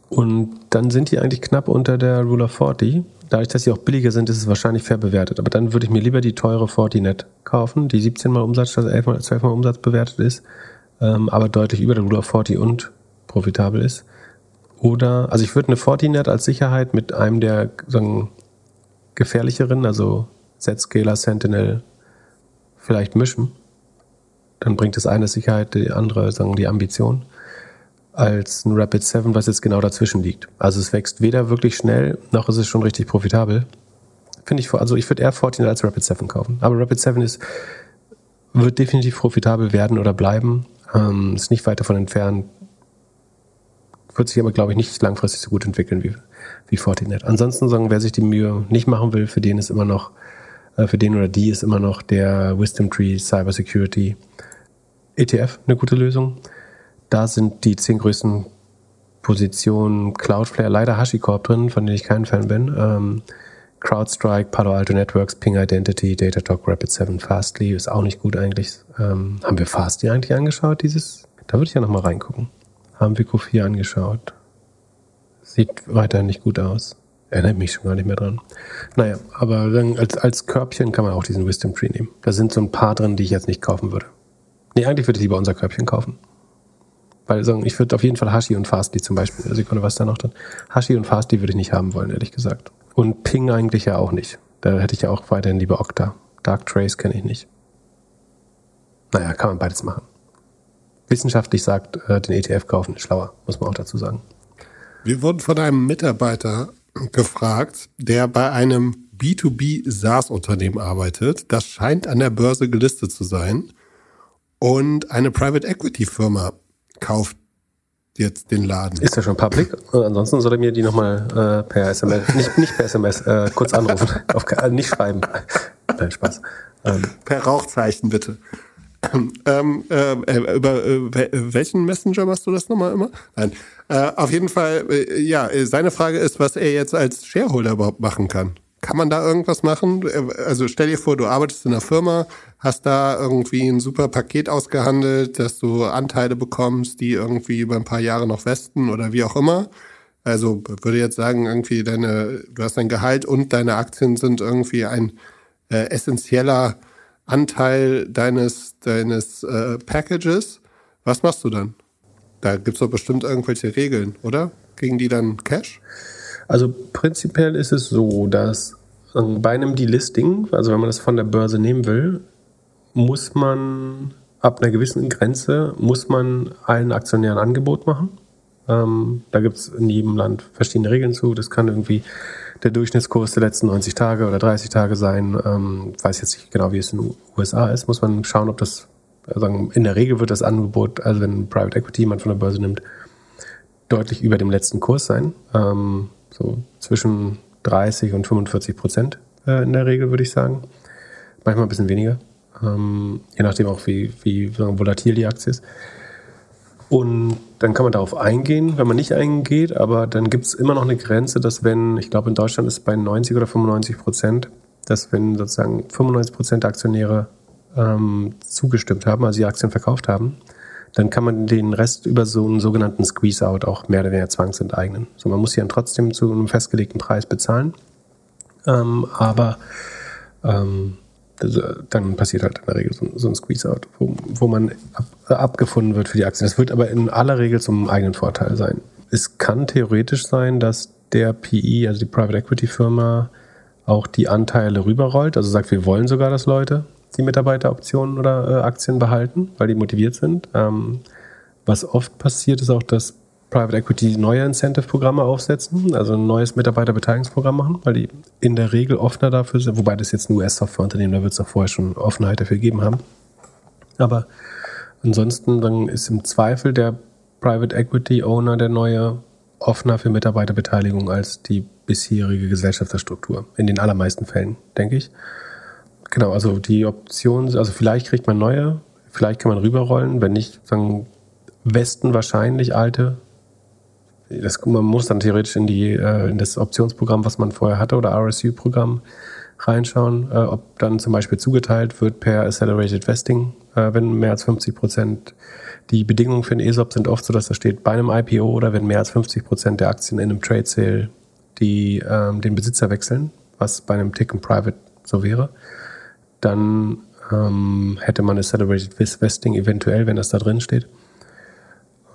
und dann sind die eigentlich knapp unter der Rule of 40. Dadurch, dass sie auch billiger sind, ist es wahrscheinlich fair bewertet. Aber dann würde ich mir lieber die teure Fortinet kaufen, die 17 mal Umsatz statt 11 mal, 12 mal Umsatz bewertet ist, ähm, aber deutlich über der Rule of 40 und profitabel ist. Oder, also ich würde eine Fortinet als Sicherheit mit einem der sagen, gefährlicheren, also Z-Scaler, Sentinel, vielleicht mischen. Dann bringt das eine Sicherheit, die andere, sagen die Ambition als ein Rapid 7, was jetzt genau dazwischen liegt. Also es wächst weder wirklich schnell, noch ist es schon richtig profitabel. Finde ich, also ich würde eher Fortinet als Rapid 7 kaufen. Aber Rapid 7 ist, wird definitiv profitabel werden oder bleiben. Ähm, ist nicht weit davon entfernt. Wird sich aber, glaube ich, nicht langfristig so gut entwickeln wie, wie Fortinet. Ansonsten sagen, wer sich die Mühe nicht machen will, für den ist immer noch, für den oder die ist immer noch der Wisdom Tree Cybersecurity ETF eine gute Lösung. Da sind die zehn größten Positionen Cloudflare, leider HashiCorp drin, von denen ich kein Fan bin. Ähm, CrowdStrike, Palo Alto Networks, Ping Identity, Datadog, Rapid7, Fastly ist auch nicht gut eigentlich. Ähm, haben wir Fastly eigentlich angeschaut, dieses? Da würde ich ja nochmal reingucken. Haben wir Q4 angeschaut. Sieht weiterhin nicht gut aus. Erinnert mich schon gar nicht mehr dran. Naja, aber als, als Körbchen kann man auch diesen Wisdom Tree nehmen. Da sind so ein paar drin, die ich jetzt nicht kaufen würde. Nee, eigentlich würde ich lieber unser Körbchen kaufen. Weil ich würde auf jeden Fall Hashi und Fastly zum Beispiel, Sekunde, was da noch drin? Hashi und Fastly würde ich nicht haben wollen, ehrlich gesagt. Und Ping eigentlich ja auch nicht. Da hätte ich ja auch weiterhin lieber Okta. Dark Trace kenne ich nicht. Naja, kann man beides machen. Wissenschaftlich sagt, äh, den ETF kaufen ist schlauer, muss man auch dazu sagen. Wir wurden von einem Mitarbeiter gefragt, der bei einem B2B SaaS-Unternehmen arbeitet. Das scheint an der Börse gelistet zu sein. Und eine Private Equity Firma kauft jetzt den Laden. Ist ja schon public. Ansonsten soll er mir die nochmal äh, per SMS, nicht, nicht per SMS, äh, kurz anrufen. Auf, äh, nicht schreiben. Nein, Spaß. Ähm. Per Rauchzeichen bitte. Ähm, äh, äh über äh, welchen Messenger machst du das nochmal immer? Nein. Äh, auf jeden Fall, äh, ja, seine Frage ist, was er jetzt als Shareholder überhaupt machen kann. Kann man da irgendwas machen? Also stell dir vor, du arbeitest in einer Firma, hast da irgendwie ein super Paket ausgehandelt, dass du Anteile bekommst, die irgendwie über ein paar Jahre noch westen oder wie auch immer. Also würde jetzt sagen, irgendwie deine, du hast dein Gehalt und deine Aktien sind irgendwie ein äh, essentieller Anteil deines, deines äh, Packages. Was machst du dann? Da gibt's doch bestimmt irgendwelche Regeln, oder? Gegen die dann Cash? Also prinzipiell ist es so, dass ähm, bei einem Delisting, also wenn man das von der Börse nehmen will, muss man ab einer gewissen Grenze, muss man allen Aktionären ein Angebot machen. Ähm, da gibt es in jedem Land verschiedene Regeln zu. Das kann irgendwie der Durchschnittskurs der letzten 90 Tage oder 30 Tage sein. Ähm, weiß jetzt nicht genau, wie es in den USA ist. Muss man schauen, ob das, also in der Regel wird das Angebot, also wenn Private Equity jemand von der Börse nimmt, deutlich über dem letzten Kurs sein. Ähm, so zwischen 30 und 45 Prozent äh, in der Regel, würde ich sagen. Manchmal ein bisschen weniger. Ähm, je nachdem auch, wie, wie volatil die Aktie ist. Und dann kann man darauf eingehen, wenn man nicht eingeht, aber dann gibt es immer noch eine Grenze, dass wenn, ich glaube in Deutschland ist es bei 90 oder 95 Prozent, dass wenn sozusagen 95 Prozent der Aktionäre ähm, zugestimmt haben, also die Aktien verkauft haben, dann kann man den Rest über so einen sogenannten Squeeze-Out auch mehr oder weniger zwangsenteignen. So, man muss sie dann trotzdem zu einem festgelegten Preis bezahlen, ähm, aber ähm, dann passiert halt in der Regel so, so ein Squeeze-Out, wo, wo man ab, abgefunden wird für die Aktien. Das wird aber in aller Regel zum eigenen Vorteil sein. Es kann theoretisch sein, dass der PE, also die Private Equity Firma, auch die Anteile rüberrollt, also sagt, wir wollen sogar, dass Leute die Mitarbeiteroptionen oder äh, Aktien behalten, weil die motiviert sind. Ähm, was oft passiert, ist auch, dass Private Equity neue Incentive-Programme aufsetzen, also ein neues Mitarbeiterbeteiligungsprogramm machen, weil die in der Regel offener dafür sind, wobei das jetzt ein US-Softwareunternehmen, da wird es auch vorher schon Offenheit dafür gegeben haben. Aber ansonsten dann ist im Zweifel der Private Equity Owner der neue offener für Mitarbeiterbeteiligung als die bisherige Gesellschafterstruktur. In den allermeisten Fällen, denke ich. Genau, also die Option, also vielleicht kriegt man neue, vielleicht kann man rüberrollen, wenn nicht, sagen Westen wahrscheinlich alte. Das, man muss dann theoretisch in, die, äh, in das Optionsprogramm, was man vorher hatte, oder RSU-Programm reinschauen, äh, ob dann zum Beispiel zugeteilt wird per Accelerated Vesting, äh, wenn mehr als 50 Prozent. Die Bedingungen für den ESOP sind oft so, dass da steht, bei einem IPO oder wenn mehr als 50 Prozent der Aktien in einem Trade Sale die, ähm, den Besitzer wechseln, was bei einem Tick and Private so wäre, dann ähm, hätte man Accelerated Vesting eventuell, wenn das da drin steht.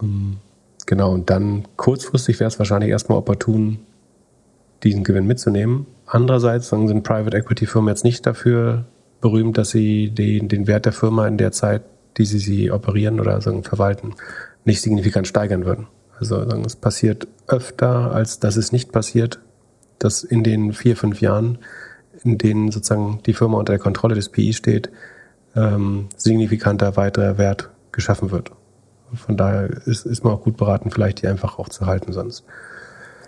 Ähm, genau, und dann kurzfristig wäre es wahrscheinlich erstmal opportun, diesen Gewinn mitzunehmen. Andererseits sind Private Equity Firmen jetzt nicht dafür berühmt, dass sie den, den Wert der Firma in der Zeit, die sie sie operieren oder sagen, verwalten, nicht signifikant steigern würden. Also sagen, es passiert öfter, als dass es nicht passiert, dass in den vier, fünf Jahren, in denen sozusagen die Firma unter der Kontrolle des PI steht, ähm, signifikanter weiterer Wert geschaffen wird. Von daher ist, ist man auch gut beraten, vielleicht die einfach auch zu halten sonst.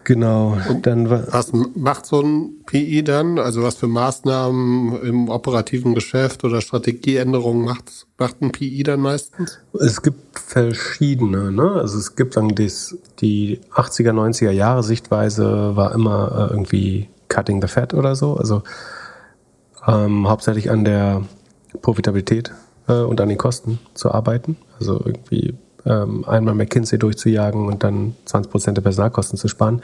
Genau. Und dann was macht so ein PI dann? Also was für Maßnahmen im operativen Geschäft oder Strategieänderungen macht, macht ein PI dann meistens? Es gibt verschiedene. Ne? Also es gibt dann das, die 80er, 90er Jahre Sichtweise war immer äh, irgendwie Cutting the Fat oder so. Also ähm, hauptsächlich an der Profitabilität äh, und an den Kosten zu arbeiten. Also irgendwie einmal McKinsey durchzujagen und dann 20 Prozent der Personalkosten zu sparen,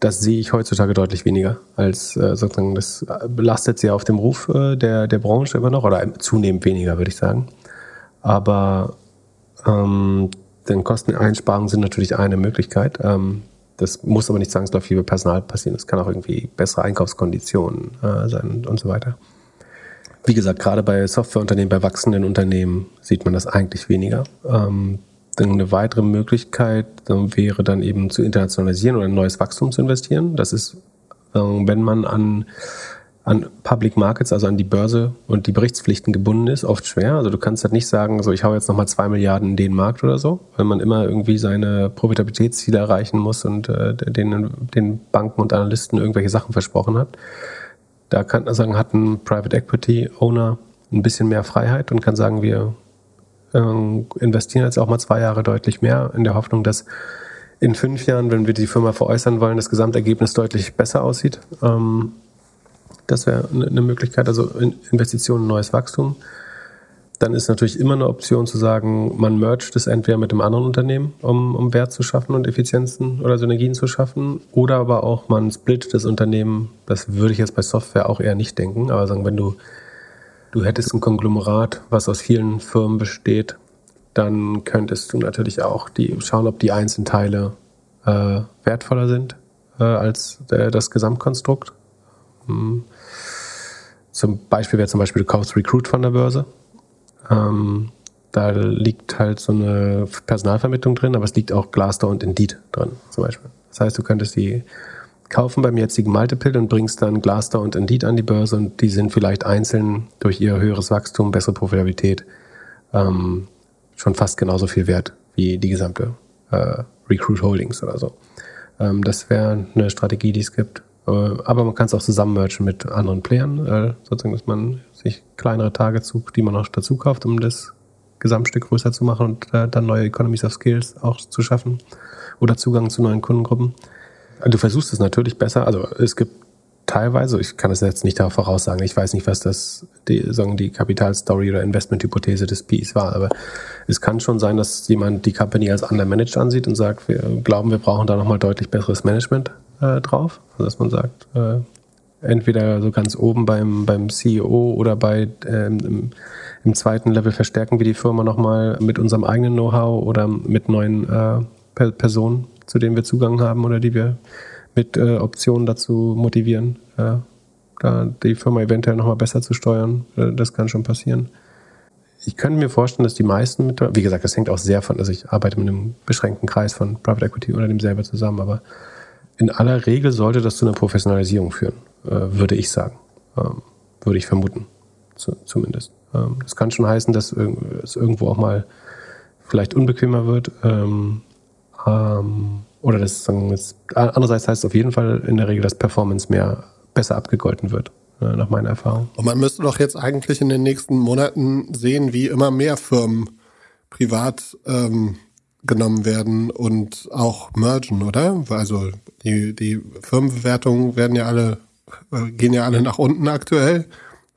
das sehe ich heutzutage deutlich weniger als äh, sozusagen das belastet sehr auf dem Ruf äh, der der Branche immer noch oder zunehmend weniger würde ich sagen. Aber ähm, denn Kosteneinsparungen sind natürlich eine Möglichkeit. Ähm, das muss aber nicht zwangsläufig über Personal passieren. Es kann auch irgendwie bessere Einkaufskonditionen äh, sein und so weiter. Wie gesagt, gerade bei Softwareunternehmen, bei wachsenden Unternehmen sieht man das eigentlich weniger. Ähm, eine weitere Möglichkeit wäre dann eben zu internationalisieren oder ein neues Wachstum zu investieren. Das ist, ähm, wenn man an, an Public Markets, also an die Börse und die Berichtspflichten gebunden ist, oft schwer. Also du kannst halt nicht sagen, so ich hau jetzt nochmal zwei Milliarden in den Markt oder so, weil man immer irgendwie seine Profitabilitätsziele erreichen muss und äh, den, den Banken und Analysten irgendwelche Sachen versprochen hat. Da kann man sagen, hat ein Private Equity Owner ein bisschen mehr Freiheit und kann sagen, wir ähm, investieren jetzt auch mal zwei Jahre deutlich mehr in der Hoffnung, dass in fünf Jahren, wenn wir die Firma veräußern wollen, das Gesamtergebnis deutlich besser aussieht. Ähm, das wäre eine Möglichkeit, also Investitionen, neues Wachstum. Dann ist natürlich immer eine Option zu sagen, man mergt es entweder mit einem anderen Unternehmen, um, um Wert zu schaffen und Effizienzen oder Synergien zu schaffen, oder aber auch man splittet das Unternehmen. Das würde ich jetzt bei Software auch eher nicht denken, aber sagen, wenn du du hättest ein Konglomerat, was aus vielen Firmen besteht, dann könntest du natürlich auch die, schauen, ob die einzelnen Teile äh, wertvoller sind äh, als äh, das Gesamtkonstrukt. Hm. Zum Beispiel wäre zum Beispiel, du kaufst Recruit von der Börse. Ähm, da liegt halt so eine Personalvermittlung drin, aber es liegt auch Glassdoor und Indeed drin, zum Beispiel. Das heißt, du könntest die kaufen beim jetzigen Multiple und bringst dann Glassdoor und Indeed an die Börse und die sind vielleicht einzeln durch ihr höheres Wachstum, bessere Profitabilität ähm, schon fast genauso viel wert wie die gesamte äh, Recruit Holdings oder so. Ähm, das wäre eine Strategie, die es gibt. Äh, aber man kann es auch zusammenmerchen mit anderen Playern, äh, sozusagen, dass man sich kleinere Targets sucht, die man noch dazu kauft, um das Gesamtstück größer zu machen und äh, dann neue Economies of Skills auch zu schaffen oder Zugang zu neuen Kundengruppen. Du versuchst es natürlich besser. Also es gibt teilweise, ich kann es jetzt nicht darauf voraussagen, ich weiß nicht, was das die, sagen die Kapitalstory oder Investmenthypothese des PIs war, aber es kann schon sein, dass jemand die Company als undermanaged ansieht und sagt, wir glauben, wir brauchen da nochmal deutlich besseres Management äh, drauf. Also dass man sagt, äh, entweder so ganz oben beim, beim CEO oder bei ähm, im, im, zweiten Level verstärken wir die Firma nochmal mit unserem eigenen Know-how oder mit neuen äh, Personen zu denen wir Zugang haben oder die wir mit äh, Optionen dazu motivieren, äh, da die Firma eventuell nochmal besser zu steuern. Äh, das kann schon passieren. Ich könnte mir vorstellen, dass die meisten, mit, wie gesagt, das hängt auch sehr von, also ich arbeite mit einem beschränkten Kreis von Private Equity oder dem selber zusammen, aber in aller Regel sollte das zu einer Professionalisierung führen, äh, würde ich sagen. Ähm, würde ich vermuten, zu, zumindest. Ähm, das kann schon heißen, dass es irgendwo auch mal vielleicht unbequemer wird. Ähm, ähm, oder das sagen jetzt, andererseits heißt es auf jeden Fall in der Regel, dass Performance mehr besser abgegolten wird, äh, nach meiner Erfahrung. Und man müsste doch jetzt eigentlich in den nächsten Monaten sehen, wie immer mehr Firmen privat ähm, genommen werden und auch mergen, oder? Also die, die Firmenbewertungen werden ja alle, äh, gehen ja alle nach unten aktuell.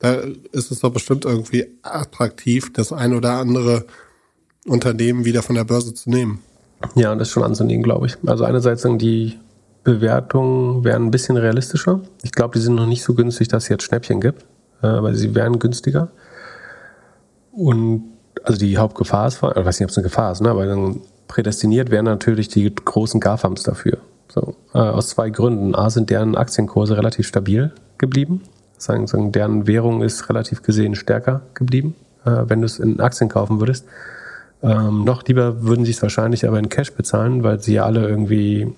Da ist es doch bestimmt irgendwie attraktiv, das ein oder andere Unternehmen wieder von der Börse zu nehmen. Ja, das ist schon anzunehmen, glaube ich. Also einerseits die Bewertungen wären ein bisschen realistischer. Ich glaube, die sind noch nicht so günstig, dass es jetzt Schnäppchen gibt, äh, aber sie wären günstiger. Und also die Hauptgefahr ist, ich weiß nicht, ob es eine Gefahr ist, ne? aber dann prädestiniert wären natürlich die großen GAFAMs dafür. So, äh, aus zwei Gründen. A sind deren Aktienkurse relativ stabil geblieben. Sagen, sagen, deren Währung ist relativ gesehen stärker geblieben, äh, wenn du es in Aktien kaufen würdest. Ähm, noch lieber würden sie es wahrscheinlich aber in Cash bezahlen, weil sie ja alle irgendwie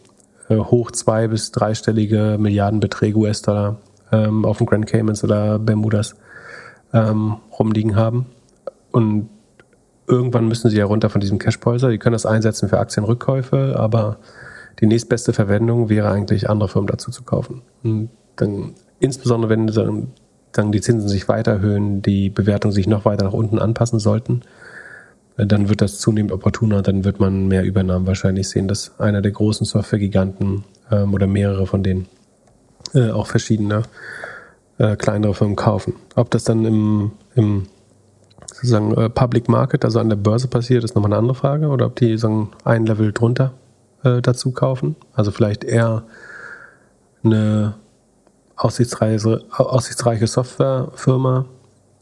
äh, hoch zwei- bis dreistellige Milliardenbeträge US-Dollar ähm, auf den Grand Caymans oder Bermudas ähm, rumliegen haben. Und irgendwann müssen sie ja runter von diesem Cashpolster. Die können das einsetzen für Aktienrückkäufe, aber die nächstbeste Verwendung wäre eigentlich, andere Firmen dazu zu kaufen. Und dann, insbesondere wenn dann die Zinsen sich weiter erhöhen, die Bewertungen sich noch weiter nach unten anpassen sollten, dann wird das zunehmend opportuner, dann wird man mehr Übernahmen wahrscheinlich sehen, dass einer der großen Software-Giganten ähm, oder mehrere von denen äh, auch verschiedene äh, kleinere Firmen kaufen. Ob das dann im, im sozusagen äh, Public Market, also an der Börse passiert, ist nochmal eine andere Frage. Oder ob die sagen, ein Level drunter äh, dazu kaufen. Also vielleicht eher eine aussichtsreiche, aussichtsreiche Softwarefirma,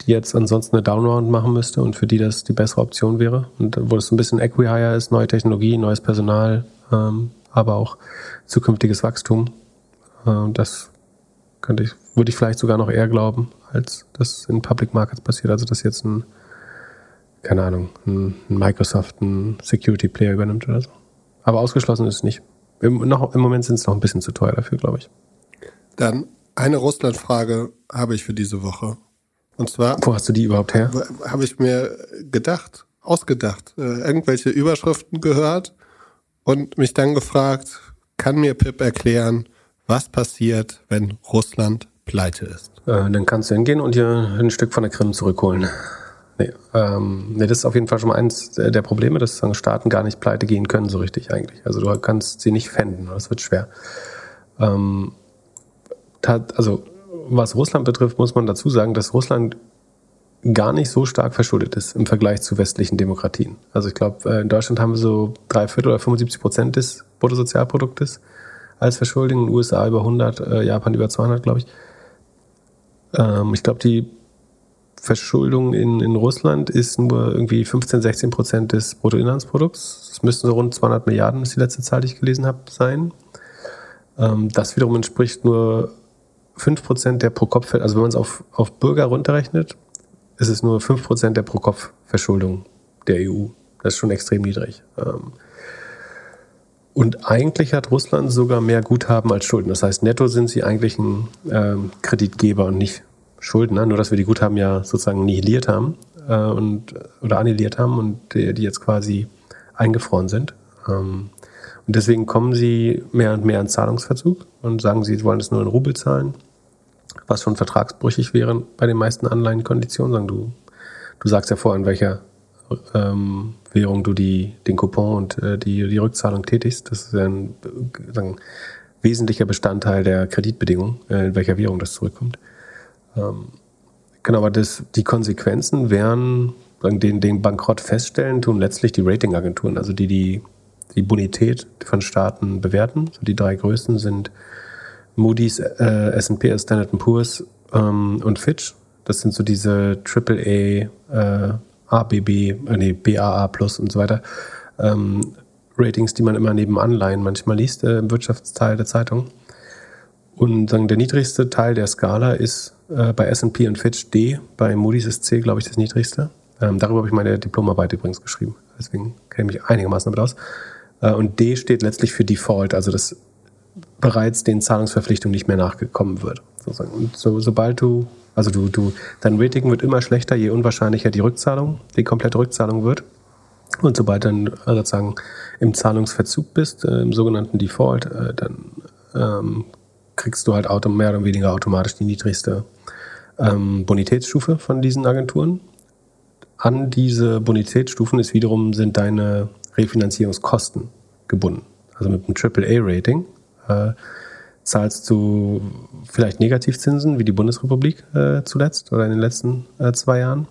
die jetzt ansonsten eine Downround machen müsste und für die das die bessere Option wäre. Und wo es ein bisschen Equihire ist, neue Technologie, neues Personal, ähm, aber auch zukünftiges Wachstum. Äh, das könnte ich, würde ich vielleicht sogar noch eher glauben, als das in Public Markets passiert. Also dass jetzt ein keine Ahnung, ein Microsoft ein Security Player übernimmt oder so. Aber ausgeschlossen ist es nicht. Im, noch, Im Moment sind es noch ein bisschen zu teuer dafür, glaube ich. Dann eine Russland-Frage habe ich für diese Woche. Und zwar. Wo hast du die überhaupt her? Habe ich mir gedacht, ausgedacht, äh, irgendwelche Überschriften gehört und mich dann gefragt, kann mir Pip erklären, was passiert, wenn Russland pleite ist? Äh, dann kannst du hingehen und dir ein Stück von der Krim zurückholen. Nee, ähm, nee, das ist auf jeden Fall schon mal eins der Probleme, dass Staaten gar nicht pleite gehen können so richtig eigentlich. Also du kannst sie nicht fänden, das wird schwer. Ähm, also was Russland betrifft, muss man dazu sagen, dass Russland gar nicht so stark verschuldet ist im Vergleich zu westlichen Demokratien. Also ich glaube, äh, in Deutschland haben wir so drei Viertel oder 75 Prozent des Bruttosozialproduktes als Verschuldung, in den USA über 100, äh, Japan über 200, glaube ich. Ähm, ich glaube, die Verschuldung in, in Russland ist nur irgendwie 15, 16 Prozent des Bruttoinlandsprodukts. Das müssten so rund 200 Milliarden, ist die letzte Zahl, die ich gelesen habe, sein. Ähm, das wiederum entspricht nur 5 Prozent der Pro-Kopf, also wenn man es auf, auf Bürger runterrechnet, ist es nur 5 Prozent der Pro-Kopf-Verschuldung der EU. Das ist schon extrem niedrig. Ähm, und eigentlich hat Russland sogar mehr Guthaben als Schulden. Das heißt, netto sind sie eigentlich ein ähm, Kreditgeber und nicht Schuldner, nur dass wir die Guthaben ja sozusagen nihiliert haben äh, und oder annihiliert haben und die, die jetzt quasi eingefroren sind. Ähm, und deswegen kommen sie mehr und mehr in Zahlungsverzug und sagen, sie wollen es nur in Rubel zahlen, was schon vertragsbrüchig wäre bei den meisten Anleihenkonditionen. Sagen du, du sagst ja vor, in welcher ähm, Währung du die, den Coupon und äh, die, die Rückzahlung tätigst. Das ist ja ein sagen, wesentlicher Bestandteil der Kreditbedingung, äh, in welcher Währung das zurückkommt. Ähm, genau, aber das, die Konsequenzen wären, den, den Bankrott feststellen, tun letztlich die Ratingagenturen, also die, die die Bonität von Staaten bewerten. So die drei größten sind Moody's, äh, S&P, Standard Poor's ähm, und Fitch. Das sind so diese AAA, äh, ABB, äh, nee, BAA Plus und so weiter. Ähm, Ratings, die man immer neben Anleihen manchmal liest äh, im Wirtschaftsteil der Zeitung. Und sagen, der niedrigste Teil der Skala ist äh, bei S&P und Fitch D, bei Moody's ist C, glaube ich, das niedrigste. Ähm, darüber habe ich meine Diplomarbeit übrigens geschrieben. Deswegen kenne ich mich einigermaßen damit aus. Äh, und D steht letztlich für Default, also dass bereits den Zahlungsverpflichtungen nicht mehr nachgekommen wird. Und so, sobald du, also du, du, dein Rating wird immer schlechter, je unwahrscheinlicher die Rückzahlung, die komplette Rückzahlung wird. Und sobald dann äh, sozusagen im Zahlungsverzug bist, äh, im sogenannten Default, äh, dann ähm, kriegst du halt auto, mehr oder weniger automatisch die niedrigste ähm, Bonitätsstufe von diesen Agenturen. An diese Bonitätsstufen ist wiederum sind deine Refinanzierungskosten gebunden. Also mit einem AAA-Rating äh, zahlst du vielleicht Negativzinsen wie die Bundesrepublik äh, zuletzt oder in den letzten äh, zwei Jahren.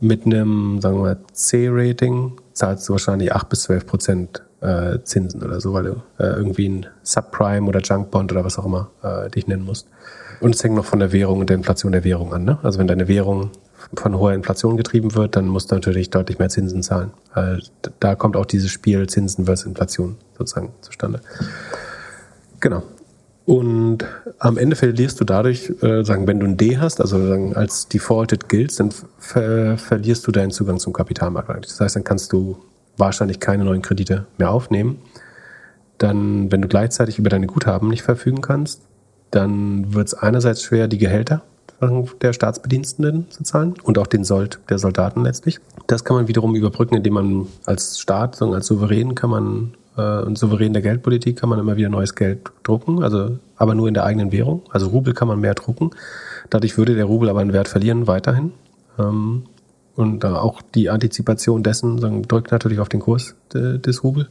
Mit einem, sagen wir mal, C-Rating zahlst du wahrscheinlich 8 bis 12 Prozent äh, Zinsen oder so, weil du äh, irgendwie ein Subprime oder Junkbond oder was auch immer äh, dich nennen musst. Und es hängt noch von der Währung und der Inflation der Währung an. Ne? Also wenn deine Währung von hoher Inflation getrieben wird, dann musst du natürlich deutlich mehr Zinsen zahlen. Da kommt auch dieses Spiel Zinsen versus Inflation sozusagen zustande. Genau. Und am Ende verlierst du dadurch, äh, sagen, wenn du ein D hast, also sagen, als defaulted gilt, dann ver verlierst du deinen Zugang zum Kapitalmarkt. Das heißt, dann kannst du wahrscheinlich keine neuen Kredite mehr aufnehmen. Dann, wenn du gleichzeitig über deine Guthaben nicht verfügen kannst, dann wird es einerseits schwer, die Gehälter der Staatsbediensteten zu zahlen und auch den Sold der Soldaten letztlich. Das kann man wiederum überbrücken, indem man als Staat, als Souverän kann man äh, und souverän der Geldpolitik kann man immer wieder neues Geld drucken, also aber nur in der eigenen Währung. Also Rubel kann man mehr drucken. Dadurch würde der Rubel aber einen Wert verlieren weiterhin. Ähm, und auch die Antizipation dessen drückt natürlich auf den Kurs des Rubel.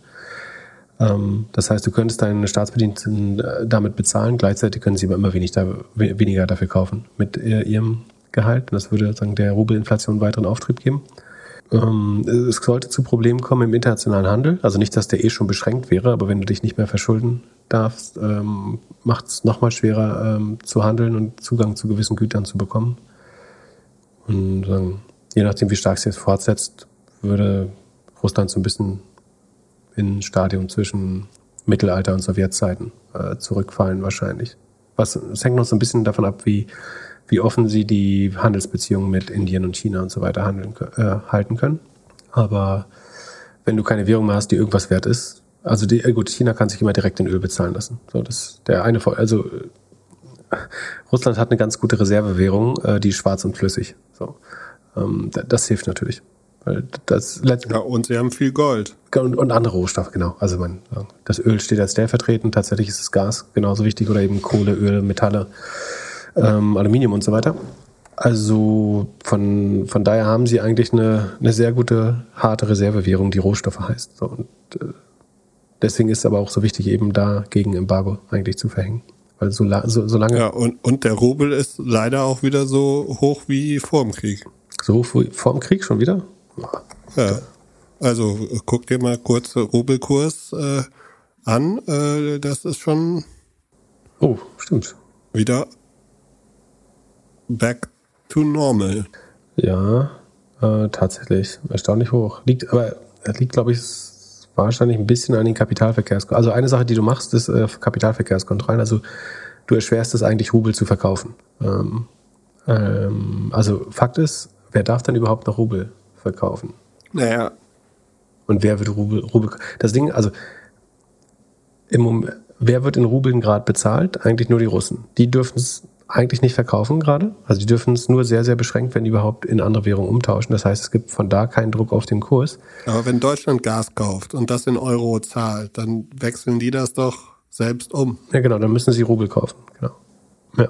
Ähm, das heißt, du könntest deine Staatsbediensteten äh, damit bezahlen, gleichzeitig können sie aber immer wenig da, weniger dafür kaufen mit äh, ihrem Gehalt. Und das würde sagen, der Rubelinflation weiteren Auftrieb geben. Ähm, es sollte zu Problemen kommen im internationalen Handel. Also nicht, dass der eh schon beschränkt wäre, aber wenn du dich nicht mehr verschulden darfst, ähm, macht es nochmal schwerer ähm, zu handeln und Zugang zu gewissen Gütern zu bekommen. Und je nachdem, wie stark es jetzt fortsetzt, würde Russland so ein bisschen in ein Stadium zwischen Mittelalter und Sowjetzeiten äh, zurückfallen wahrscheinlich. Was, es hängt noch so ein bisschen davon ab, wie wie offen sie die Handelsbeziehungen mit Indien und China und so weiter handeln, äh, halten können. Aber wenn du keine Währung mehr hast, die irgendwas wert ist, also die, äh, gut, China kann sich immer direkt in Öl bezahlen lassen. So, das der eine, also äh, Russland hat eine ganz gute Reservewährung, äh, die ist schwarz und flüssig. So, ähm, das hilft natürlich. Weil das ja, und sie haben viel Gold. Und, und andere Rohstoffe, genau. Also man, das Öl steht als stellvertretend, tatsächlich ist das Gas genauso wichtig oder eben Kohle, Öl, Metalle ähm, Aluminium und so weiter. Also von, von daher haben sie eigentlich eine, eine sehr gute, harte Reservewährung, die Rohstoffe heißt. So, und äh, deswegen ist es aber auch so wichtig, eben da gegen Embargo eigentlich zu verhängen. Weil so, so, so lange. Ja, und, und der Rubel ist leider auch wieder so hoch wie vor dem Krieg. So vor dem Krieg schon wieder? Ja. Also guck dir mal kurz Rubelkurs äh, an. Äh, das ist schon. Oh, stimmt. Wieder back to normal. Ja, äh, tatsächlich. Erstaunlich hoch. Liegt, aber das liegt, glaube ich, wahrscheinlich ein bisschen an den Kapitalverkehrskontrollen. Also eine Sache, die du machst, ist äh, Kapitalverkehrskontrollen. Also du erschwerst es eigentlich, Rubel zu verkaufen. Ähm, ähm, also Fakt ist, wer darf denn überhaupt noch Rubel verkaufen? Naja. Und wer wird Rubel, Rubel das Ding, also im Moment, wer wird in Rubeln gerade bezahlt? Eigentlich nur die Russen. Die dürfen es eigentlich nicht verkaufen gerade. Also die dürfen es nur sehr, sehr beschränkt, wenn überhaupt, in andere Währungen umtauschen. Das heißt, es gibt von da keinen Druck auf den Kurs. Aber wenn Deutschland Gas kauft und das in Euro zahlt, dann wechseln die das doch selbst um. Ja, genau, dann müssen sie Rubel kaufen. Genau. Ja.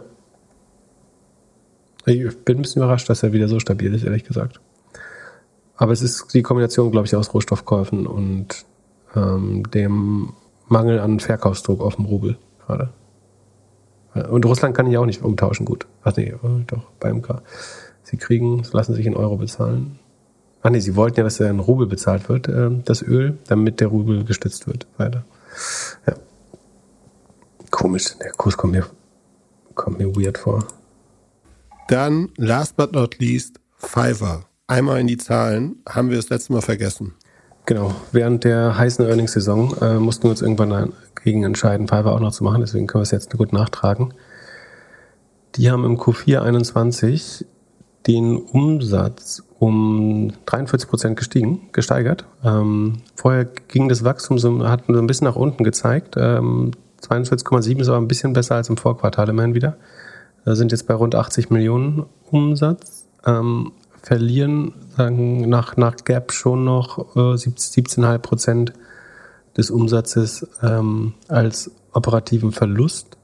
Ich bin ein bisschen überrascht, dass er wieder so stabil ist, ehrlich gesagt. Aber es ist die Kombination, glaube ich, aus Rohstoffkäufen und ähm, dem Mangel an Verkaufsdruck auf dem Rubel gerade. Und Russland kann ich auch nicht umtauschen, gut. Ach nee, oh, doch, beim K. Sie kriegen, lassen sich in Euro bezahlen. Ach nee, sie wollten ja, dass er in Rubel bezahlt wird, äh, das Öl, damit der Rubel gestützt wird. Weiter. Ja. Komisch, der Kurs kommt mir, kommt mir weird vor. Dann, last but not least, Fiverr. Einmal in die Zahlen, haben wir das letzte Mal vergessen. Genau, während der heißen Earnings-Saison äh, mussten wir uns irgendwann dagegen entscheiden, Fiverr auch noch zu machen, deswegen können wir es jetzt gut nachtragen. Die haben im Q4 21 den Umsatz um 43 Prozent gestiegen, gesteigert. Ähm, vorher ging das Wachstum so, hat so ein bisschen nach unten gezeigt. Ähm, 42,7 ist aber ein bisschen besser als im Vorquartal immerhin wieder. Da sind jetzt bei rund 80 Millionen Umsatz. Ähm, verlieren sagen, nach, nach Gap schon noch äh, 17,5 Prozent des Umsatzes ähm, als operativen Verlust.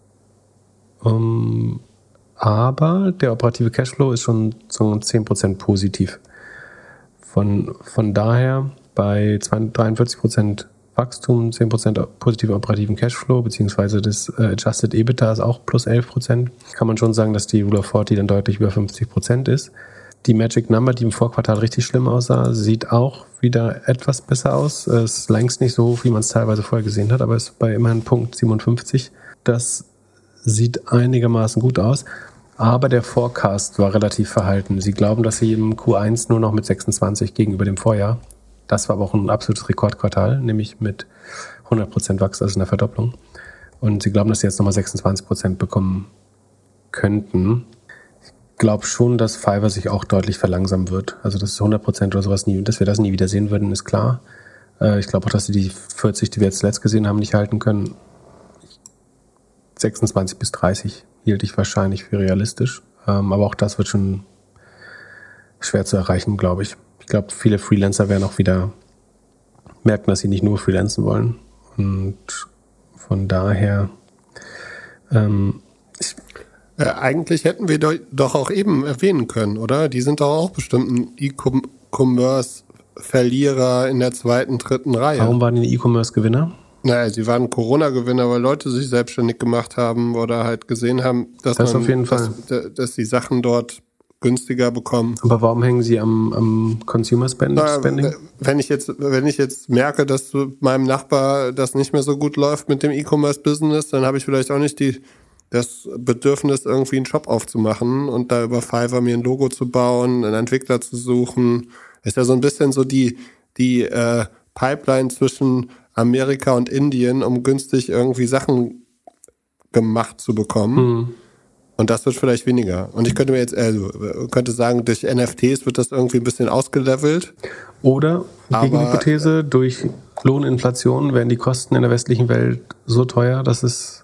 Ähm, aber der operative Cashflow ist schon so 10 Prozent positiv. Von, von daher bei 43 Prozent Wachstum, 10 Prozent positiven operativen Cashflow, beziehungsweise das äh, Adjusted EBITDA ist auch plus 11 Prozent, kann man schon sagen, dass die Rule of 40 dann deutlich über 50 Prozent ist. Die Magic Number, die im Vorquartal richtig schlimm aussah, sieht auch wieder etwas besser aus. Es ist längst nicht so hoch, wie man es teilweise vorher gesehen hat, aber es ist bei immerhin Punkt 57. Das sieht einigermaßen gut aus. Aber der Forecast war relativ verhalten. Sie glauben, dass sie im Q1 nur noch mit 26 gegenüber dem Vorjahr. Das war aber auch ein absolutes Rekordquartal, nämlich mit 100% Wachstum, also einer Verdopplung. Und sie glauben, dass sie jetzt nochmal 26% bekommen könnten glaube schon, dass Fiverr sich auch deutlich verlangsamen wird. Also dass 100 Prozent oder sowas nie, dass wir das nie wieder sehen würden, ist klar. Äh, ich glaube auch, dass sie die 40, die wir jetzt letzt gesehen haben, nicht halten können. 26 bis 30 hielt ich wahrscheinlich für realistisch. Ähm, aber auch das wird schon schwer zu erreichen, glaube ich. Ich glaube, viele Freelancer werden auch wieder merken, dass sie nicht nur freelancen wollen. Und von daher ähm, äh, eigentlich hätten wir doch auch eben erwähnen können, oder? Die sind doch auch bestimmt ein E-Commerce-Verlierer in der zweiten, dritten Reihe. Warum waren die E-Commerce-Gewinner? Naja, sie waren Corona-Gewinner, weil Leute sich selbstständig gemacht haben oder halt gesehen haben, dass, das man, auf jeden Fall. Dass, dass die Sachen dort günstiger bekommen. Aber warum hängen Sie am, am Consumer Spending? Na, wenn ich jetzt, wenn ich jetzt merke, dass meinem Nachbar das nicht mehr so gut läuft mit dem E-Commerce-Business, dann habe ich vielleicht auch nicht die das Bedürfnis, irgendwie einen Shop aufzumachen und da über Fiverr mir ein Logo zu bauen, einen Entwickler zu suchen. Ist ja so ein bisschen so die, die äh, Pipeline zwischen Amerika und Indien, um günstig irgendwie Sachen gemacht zu bekommen. Mhm. Und das wird vielleicht weniger. Und ich könnte mir jetzt, also, könnte sagen, durch NFTs wird das irgendwie ein bisschen ausgelevelt. Oder, Gegenhypothese, durch Lohninflation werden die Kosten in der westlichen Welt so teuer, dass es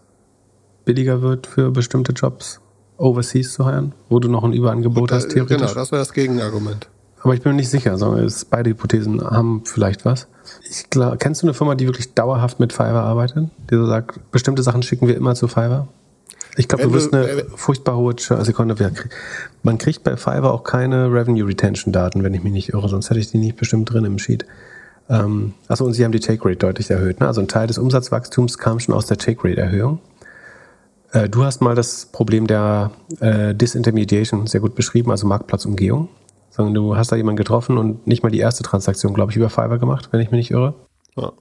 billiger wird für bestimmte Jobs overseas zu heiraten, wo du noch ein Überangebot hast, theoretisch. Genau, das wäre das Gegenargument. Aber ich bin mir nicht sicher, sondern beide Hypothesen haben vielleicht was. Ich glaub, kennst du eine Firma, die wirklich dauerhaft mit Fiverr arbeitet? Die so sagt, bestimmte Sachen schicken wir immer zu Fiverr? Ich glaube, du wirst eine furchtbar hohe Sekunde. Man kriegt bei Fiverr auch keine Revenue Retention Daten, wenn ich mich nicht irre, sonst hätte ich die nicht bestimmt drin im Sheet. Ähm, achso, und sie haben die Take Rate deutlich erhöht. Ne? Also ein Teil des Umsatzwachstums kam schon aus der Take Rate Erhöhung. Äh, du hast mal das Problem der äh, Disintermediation sehr gut beschrieben, also Marktplatzumgehung. Sondern du hast da jemanden getroffen und nicht mal die erste Transaktion, glaube ich, über Fiverr gemacht, wenn ich mich nicht irre. Ja.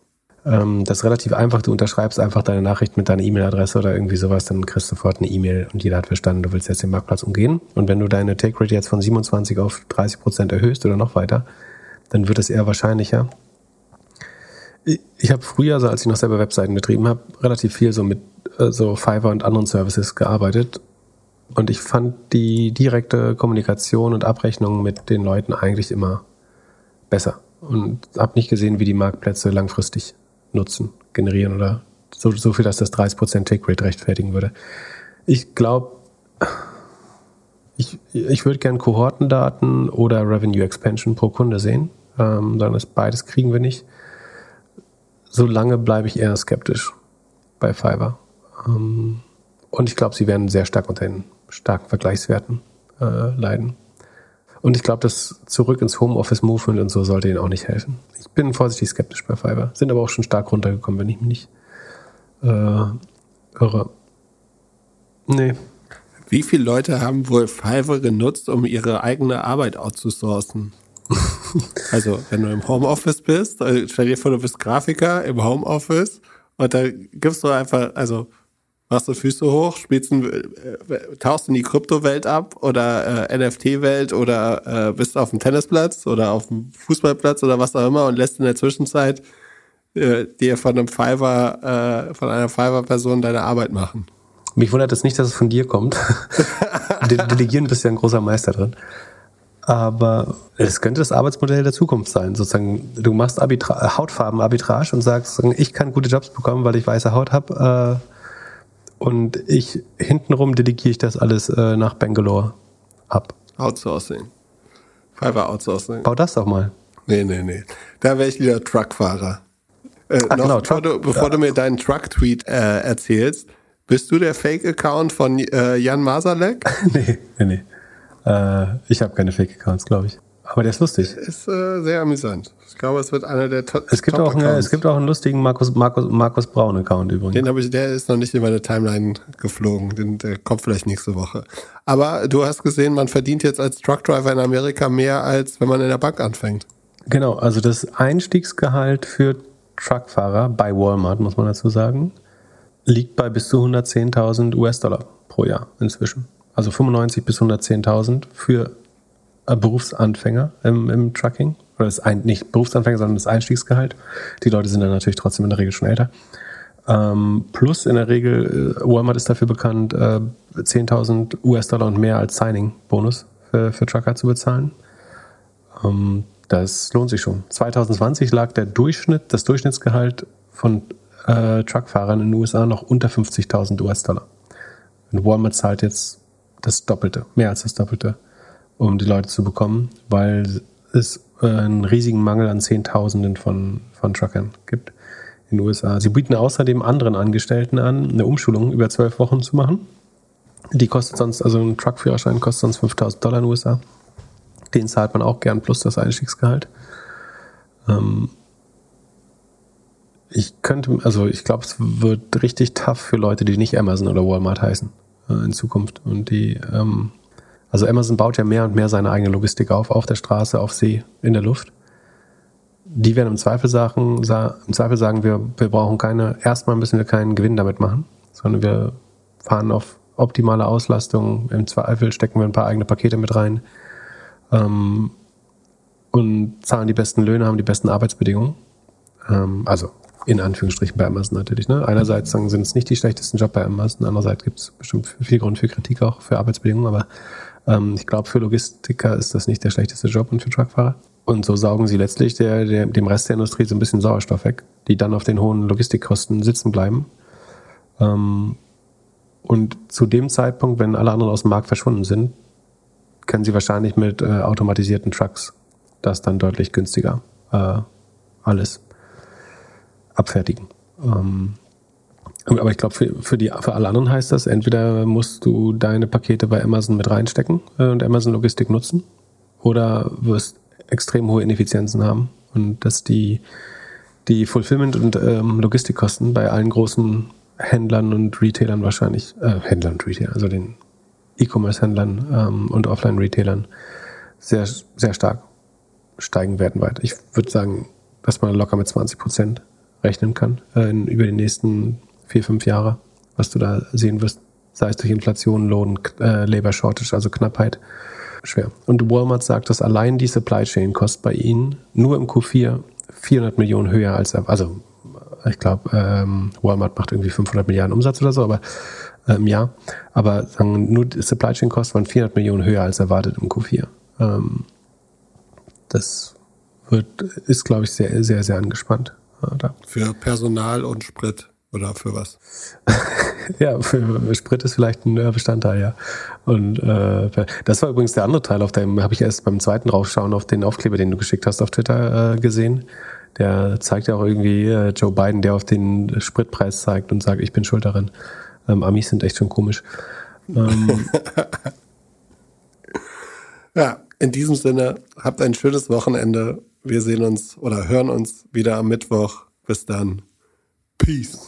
Ähm, das ist relativ einfach. Du unterschreibst einfach deine Nachricht mit deiner E-Mail-Adresse oder irgendwie sowas, dann kriegst du sofort eine E-Mail und jeder hat verstanden, du willst jetzt den Marktplatz umgehen. Und wenn du deine Take Rate jetzt von 27 auf 30 Prozent erhöhst oder noch weiter, dann wird es eher wahrscheinlicher. Ich habe früher, also als ich noch selber Webseiten betrieben habe, relativ viel so mit so Fiverr und anderen Services gearbeitet. Und ich fand die direkte Kommunikation und Abrechnung mit den Leuten eigentlich immer besser. Und habe nicht gesehen, wie die Marktplätze langfristig nutzen, generieren oder so, so viel, dass das 30% Take Rate rechtfertigen würde. Ich glaube, ich, ich würde gern Kohortendaten oder Revenue Expansion pro Kunde sehen. Ähm, dann ist beides kriegen wir nicht. Solange bleibe ich eher skeptisch bei Fiverr. Ähm, und ich glaube, sie werden sehr stark unter den starken Vergleichswerten äh, leiden. Und ich glaube, das Zurück ins Homeoffice-Movement und so sollte ihnen auch nicht helfen. Ich bin vorsichtig skeptisch bei Fiverr. Sind aber auch schon stark runtergekommen, wenn ich mich nicht äh, irre. Nee. Wie viele Leute haben wohl Fiverr genutzt, um ihre eigene Arbeit outzusourcen? also, wenn du im Homeoffice bist, also stell dir vor, du bist Grafiker im Homeoffice und da gibst du einfach, also machst du Füße hoch, spielst ein, äh, tauchst in die Kryptowelt ab oder äh, NFT-Welt oder äh, bist auf dem Tennisplatz oder auf dem Fußballplatz oder was auch immer und lässt in der Zwischenzeit äh, dir von einem Fiverr, äh, von einer Fiverr-Person deine Arbeit machen. Mich wundert es nicht, dass es von dir kommt. Delegieren bist ja ein großer Meister drin. Aber es könnte das Arbeitsmodell der Zukunft sein. Sozusagen, du machst Arbitra Hautfarben-Arbitrage und sagst, ich kann gute Jobs bekommen, weil ich weiße Haut habe. Äh, und ich hintenrum delegiere ich das alles äh, nach Bangalore ab. Outsourcing. Fiverr Outsourcing. Bau das doch mal. Nee, nee, nee. Da wäre ich wieder Truckfahrer. Äh, Ach, noch, genau, bevor, Truck- du, bevor du mir deinen Truck-Tweet äh, erzählst, bist du der Fake-Account von äh, Jan Masalek? nee, nee, nee. Äh, ich habe keine Fake-Accounts, glaube ich. Aber der ist lustig. Ist äh, sehr amüsant. Ich glaube, es wird einer der to Es gibt, auch, einen- es gibt auch einen lustigen Markus, Markus, Markus Braun-Account übrigens. Den habe ich, der ist noch nicht in meine Timeline geflogen. Den, der kommt vielleicht nächste Woche. Aber du hast gesehen, man verdient jetzt als Truckdriver in Amerika mehr, als wenn man in der Bank anfängt. Genau, also das Einstiegsgehalt für Truckfahrer bei Walmart, muss man dazu sagen, liegt bei bis zu 110.000 US-Dollar pro Jahr inzwischen. Also 95 bis 110.000 für Berufsanfänger im, im Trucking. Oder das ein, nicht Berufsanfänger, sondern das Einstiegsgehalt. Die Leute sind dann natürlich trotzdem in der Regel schon älter. Ähm, plus in der Regel, äh, Walmart ist dafür bekannt, äh, 10.000 US-Dollar und mehr als Signing-Bonus für, für Trucker zu bezahlen. Ähm, das lohnt sich schon. 2020 lag der Durchschnitt, das Durchschnittsgehalt von äh, Truckfahrern in den USA noch unter 50.000 US-Dollar. Und Walmart zahlt jetzt das Doppelte, mehr als das Doppelte, um die Leute zu bekommen, weil es äh, einen riesigen Mangel an Zehntausenden von, von Truckern gibt in den USA. Sie bieten außerdem anderen Angestellten an, eine Umschulung über zwölf Wochen zu machen. Die kostet sonst, also ein Truckführerschein kostet sonst 5000 Dollar in den USA. Den zahlt man auch gern plus das Einstiegsgehalt. Ähm ich könnte, also ich glaube, es wird richtig tough für Leute, die nicht Amazon oder Walmart heißen äh, in Zukunft. Und die, ähm, also Amazon baut ja mehr und mehr seine eigene Logistik auf, auf der Straße, auf See, in der Luft. Die werden im Zweifel sagen, sa im Zweifel sagen wir, wir brauchen keine, erstmal müssen wir keinen Gewinn damit machen, sondern wir fahren auf optimale Auslastung. Im Zweifel stecken wir ein paar eigene Pakete mit rein ähm, und zahlen die besten Löhne, haben die besten Arbeitsbedingungen. Ähm, also in Anführungsstrichen bei Amazon natürlich. Ne? Einerseits sind es nicht die schlechtesten Job bei Amazon, andererseits gibt es bestimmt viel Grund für Kritik auch für Arbeitsbedingungen, aber ähm, ich glaube, für Logistiker ist das nicht der schlechteste Job und für Truckfahrer. Und so saugen sie letztlich der, der, dem Rest der Industrie so ein bisschen Sauerstoff weg, die dann auf den hohen Logistikkosten sitzen bleiben. Ähm, und zu dem Zeitpunkt, wenn alle anderen aus dem Markt verschwunden sind, können sie wahrscheinlich mit äh, automatisierten Trucks das dann deutlich günstiger äh, alles abfertigen. Ähm, aber ich glaube, für, für, für alle anderen heißt das, entweder musst du deine Pakete bei Amazon mit reinstecken äh, und Amazon Logistik nutzen oder wirst extrem hohe Ineffizienzen haben und dass die, die Fulfillment- und ähm, Logistikkosten bei allen großen Händlern und Retailern wahrscheinlich, äh, Händlern und Retailern, also den E-Commerce-Händlern ähm, und Offline-Retailern sehr, sehr stark steigen werden weiter. Ich würde sagen, dass man locker mit 20 Prozent rechnen kann äh, in, über die nächsten vier, fünf Jahre, was du da sehen wirst, sei es durch Inflation, Lohn, äh, Labor Shortage, also Knappheit, schwer. Und Walmart sagt, dass allein die Supply Chain kostet bei ihnen nur im Q4 400 Millionen höher als, also ich glaube, ähm, Walmart macht irgendwie 500 Milliarden Umsatz oder so, aber äh, im Jahr. Aber sagen, nur die Supply Chain Kosten waren 400 Millionen höher als erwartet im Q4. Ähm, das wird, ist, glaube ich, sehr, sehr, sehr angespannt. äh. Für Personal und Sprit oder für was? Ja, für Sprit ist vielleicht ein Bestandteil, ja. Und äh, das war übrigens der andere Teil, auf dem habe ich erst beim zweiten Raufschauen auf den Aufkleber, den du geschickt hast auf Twitter äh, gesehen. Der zeigt ja auch irgendwie äh, Joe Biden, der auf den Spritpreis zeigt und sagt, ich bin schuld daran. Ähm, Amis sind echt schon komisch. Ähm, Ja, in diesem Sinne, habt ein schönes Wochenende. Wir sehen uns oder hören uns wieder am Mittwoch. Bis dann. Peace.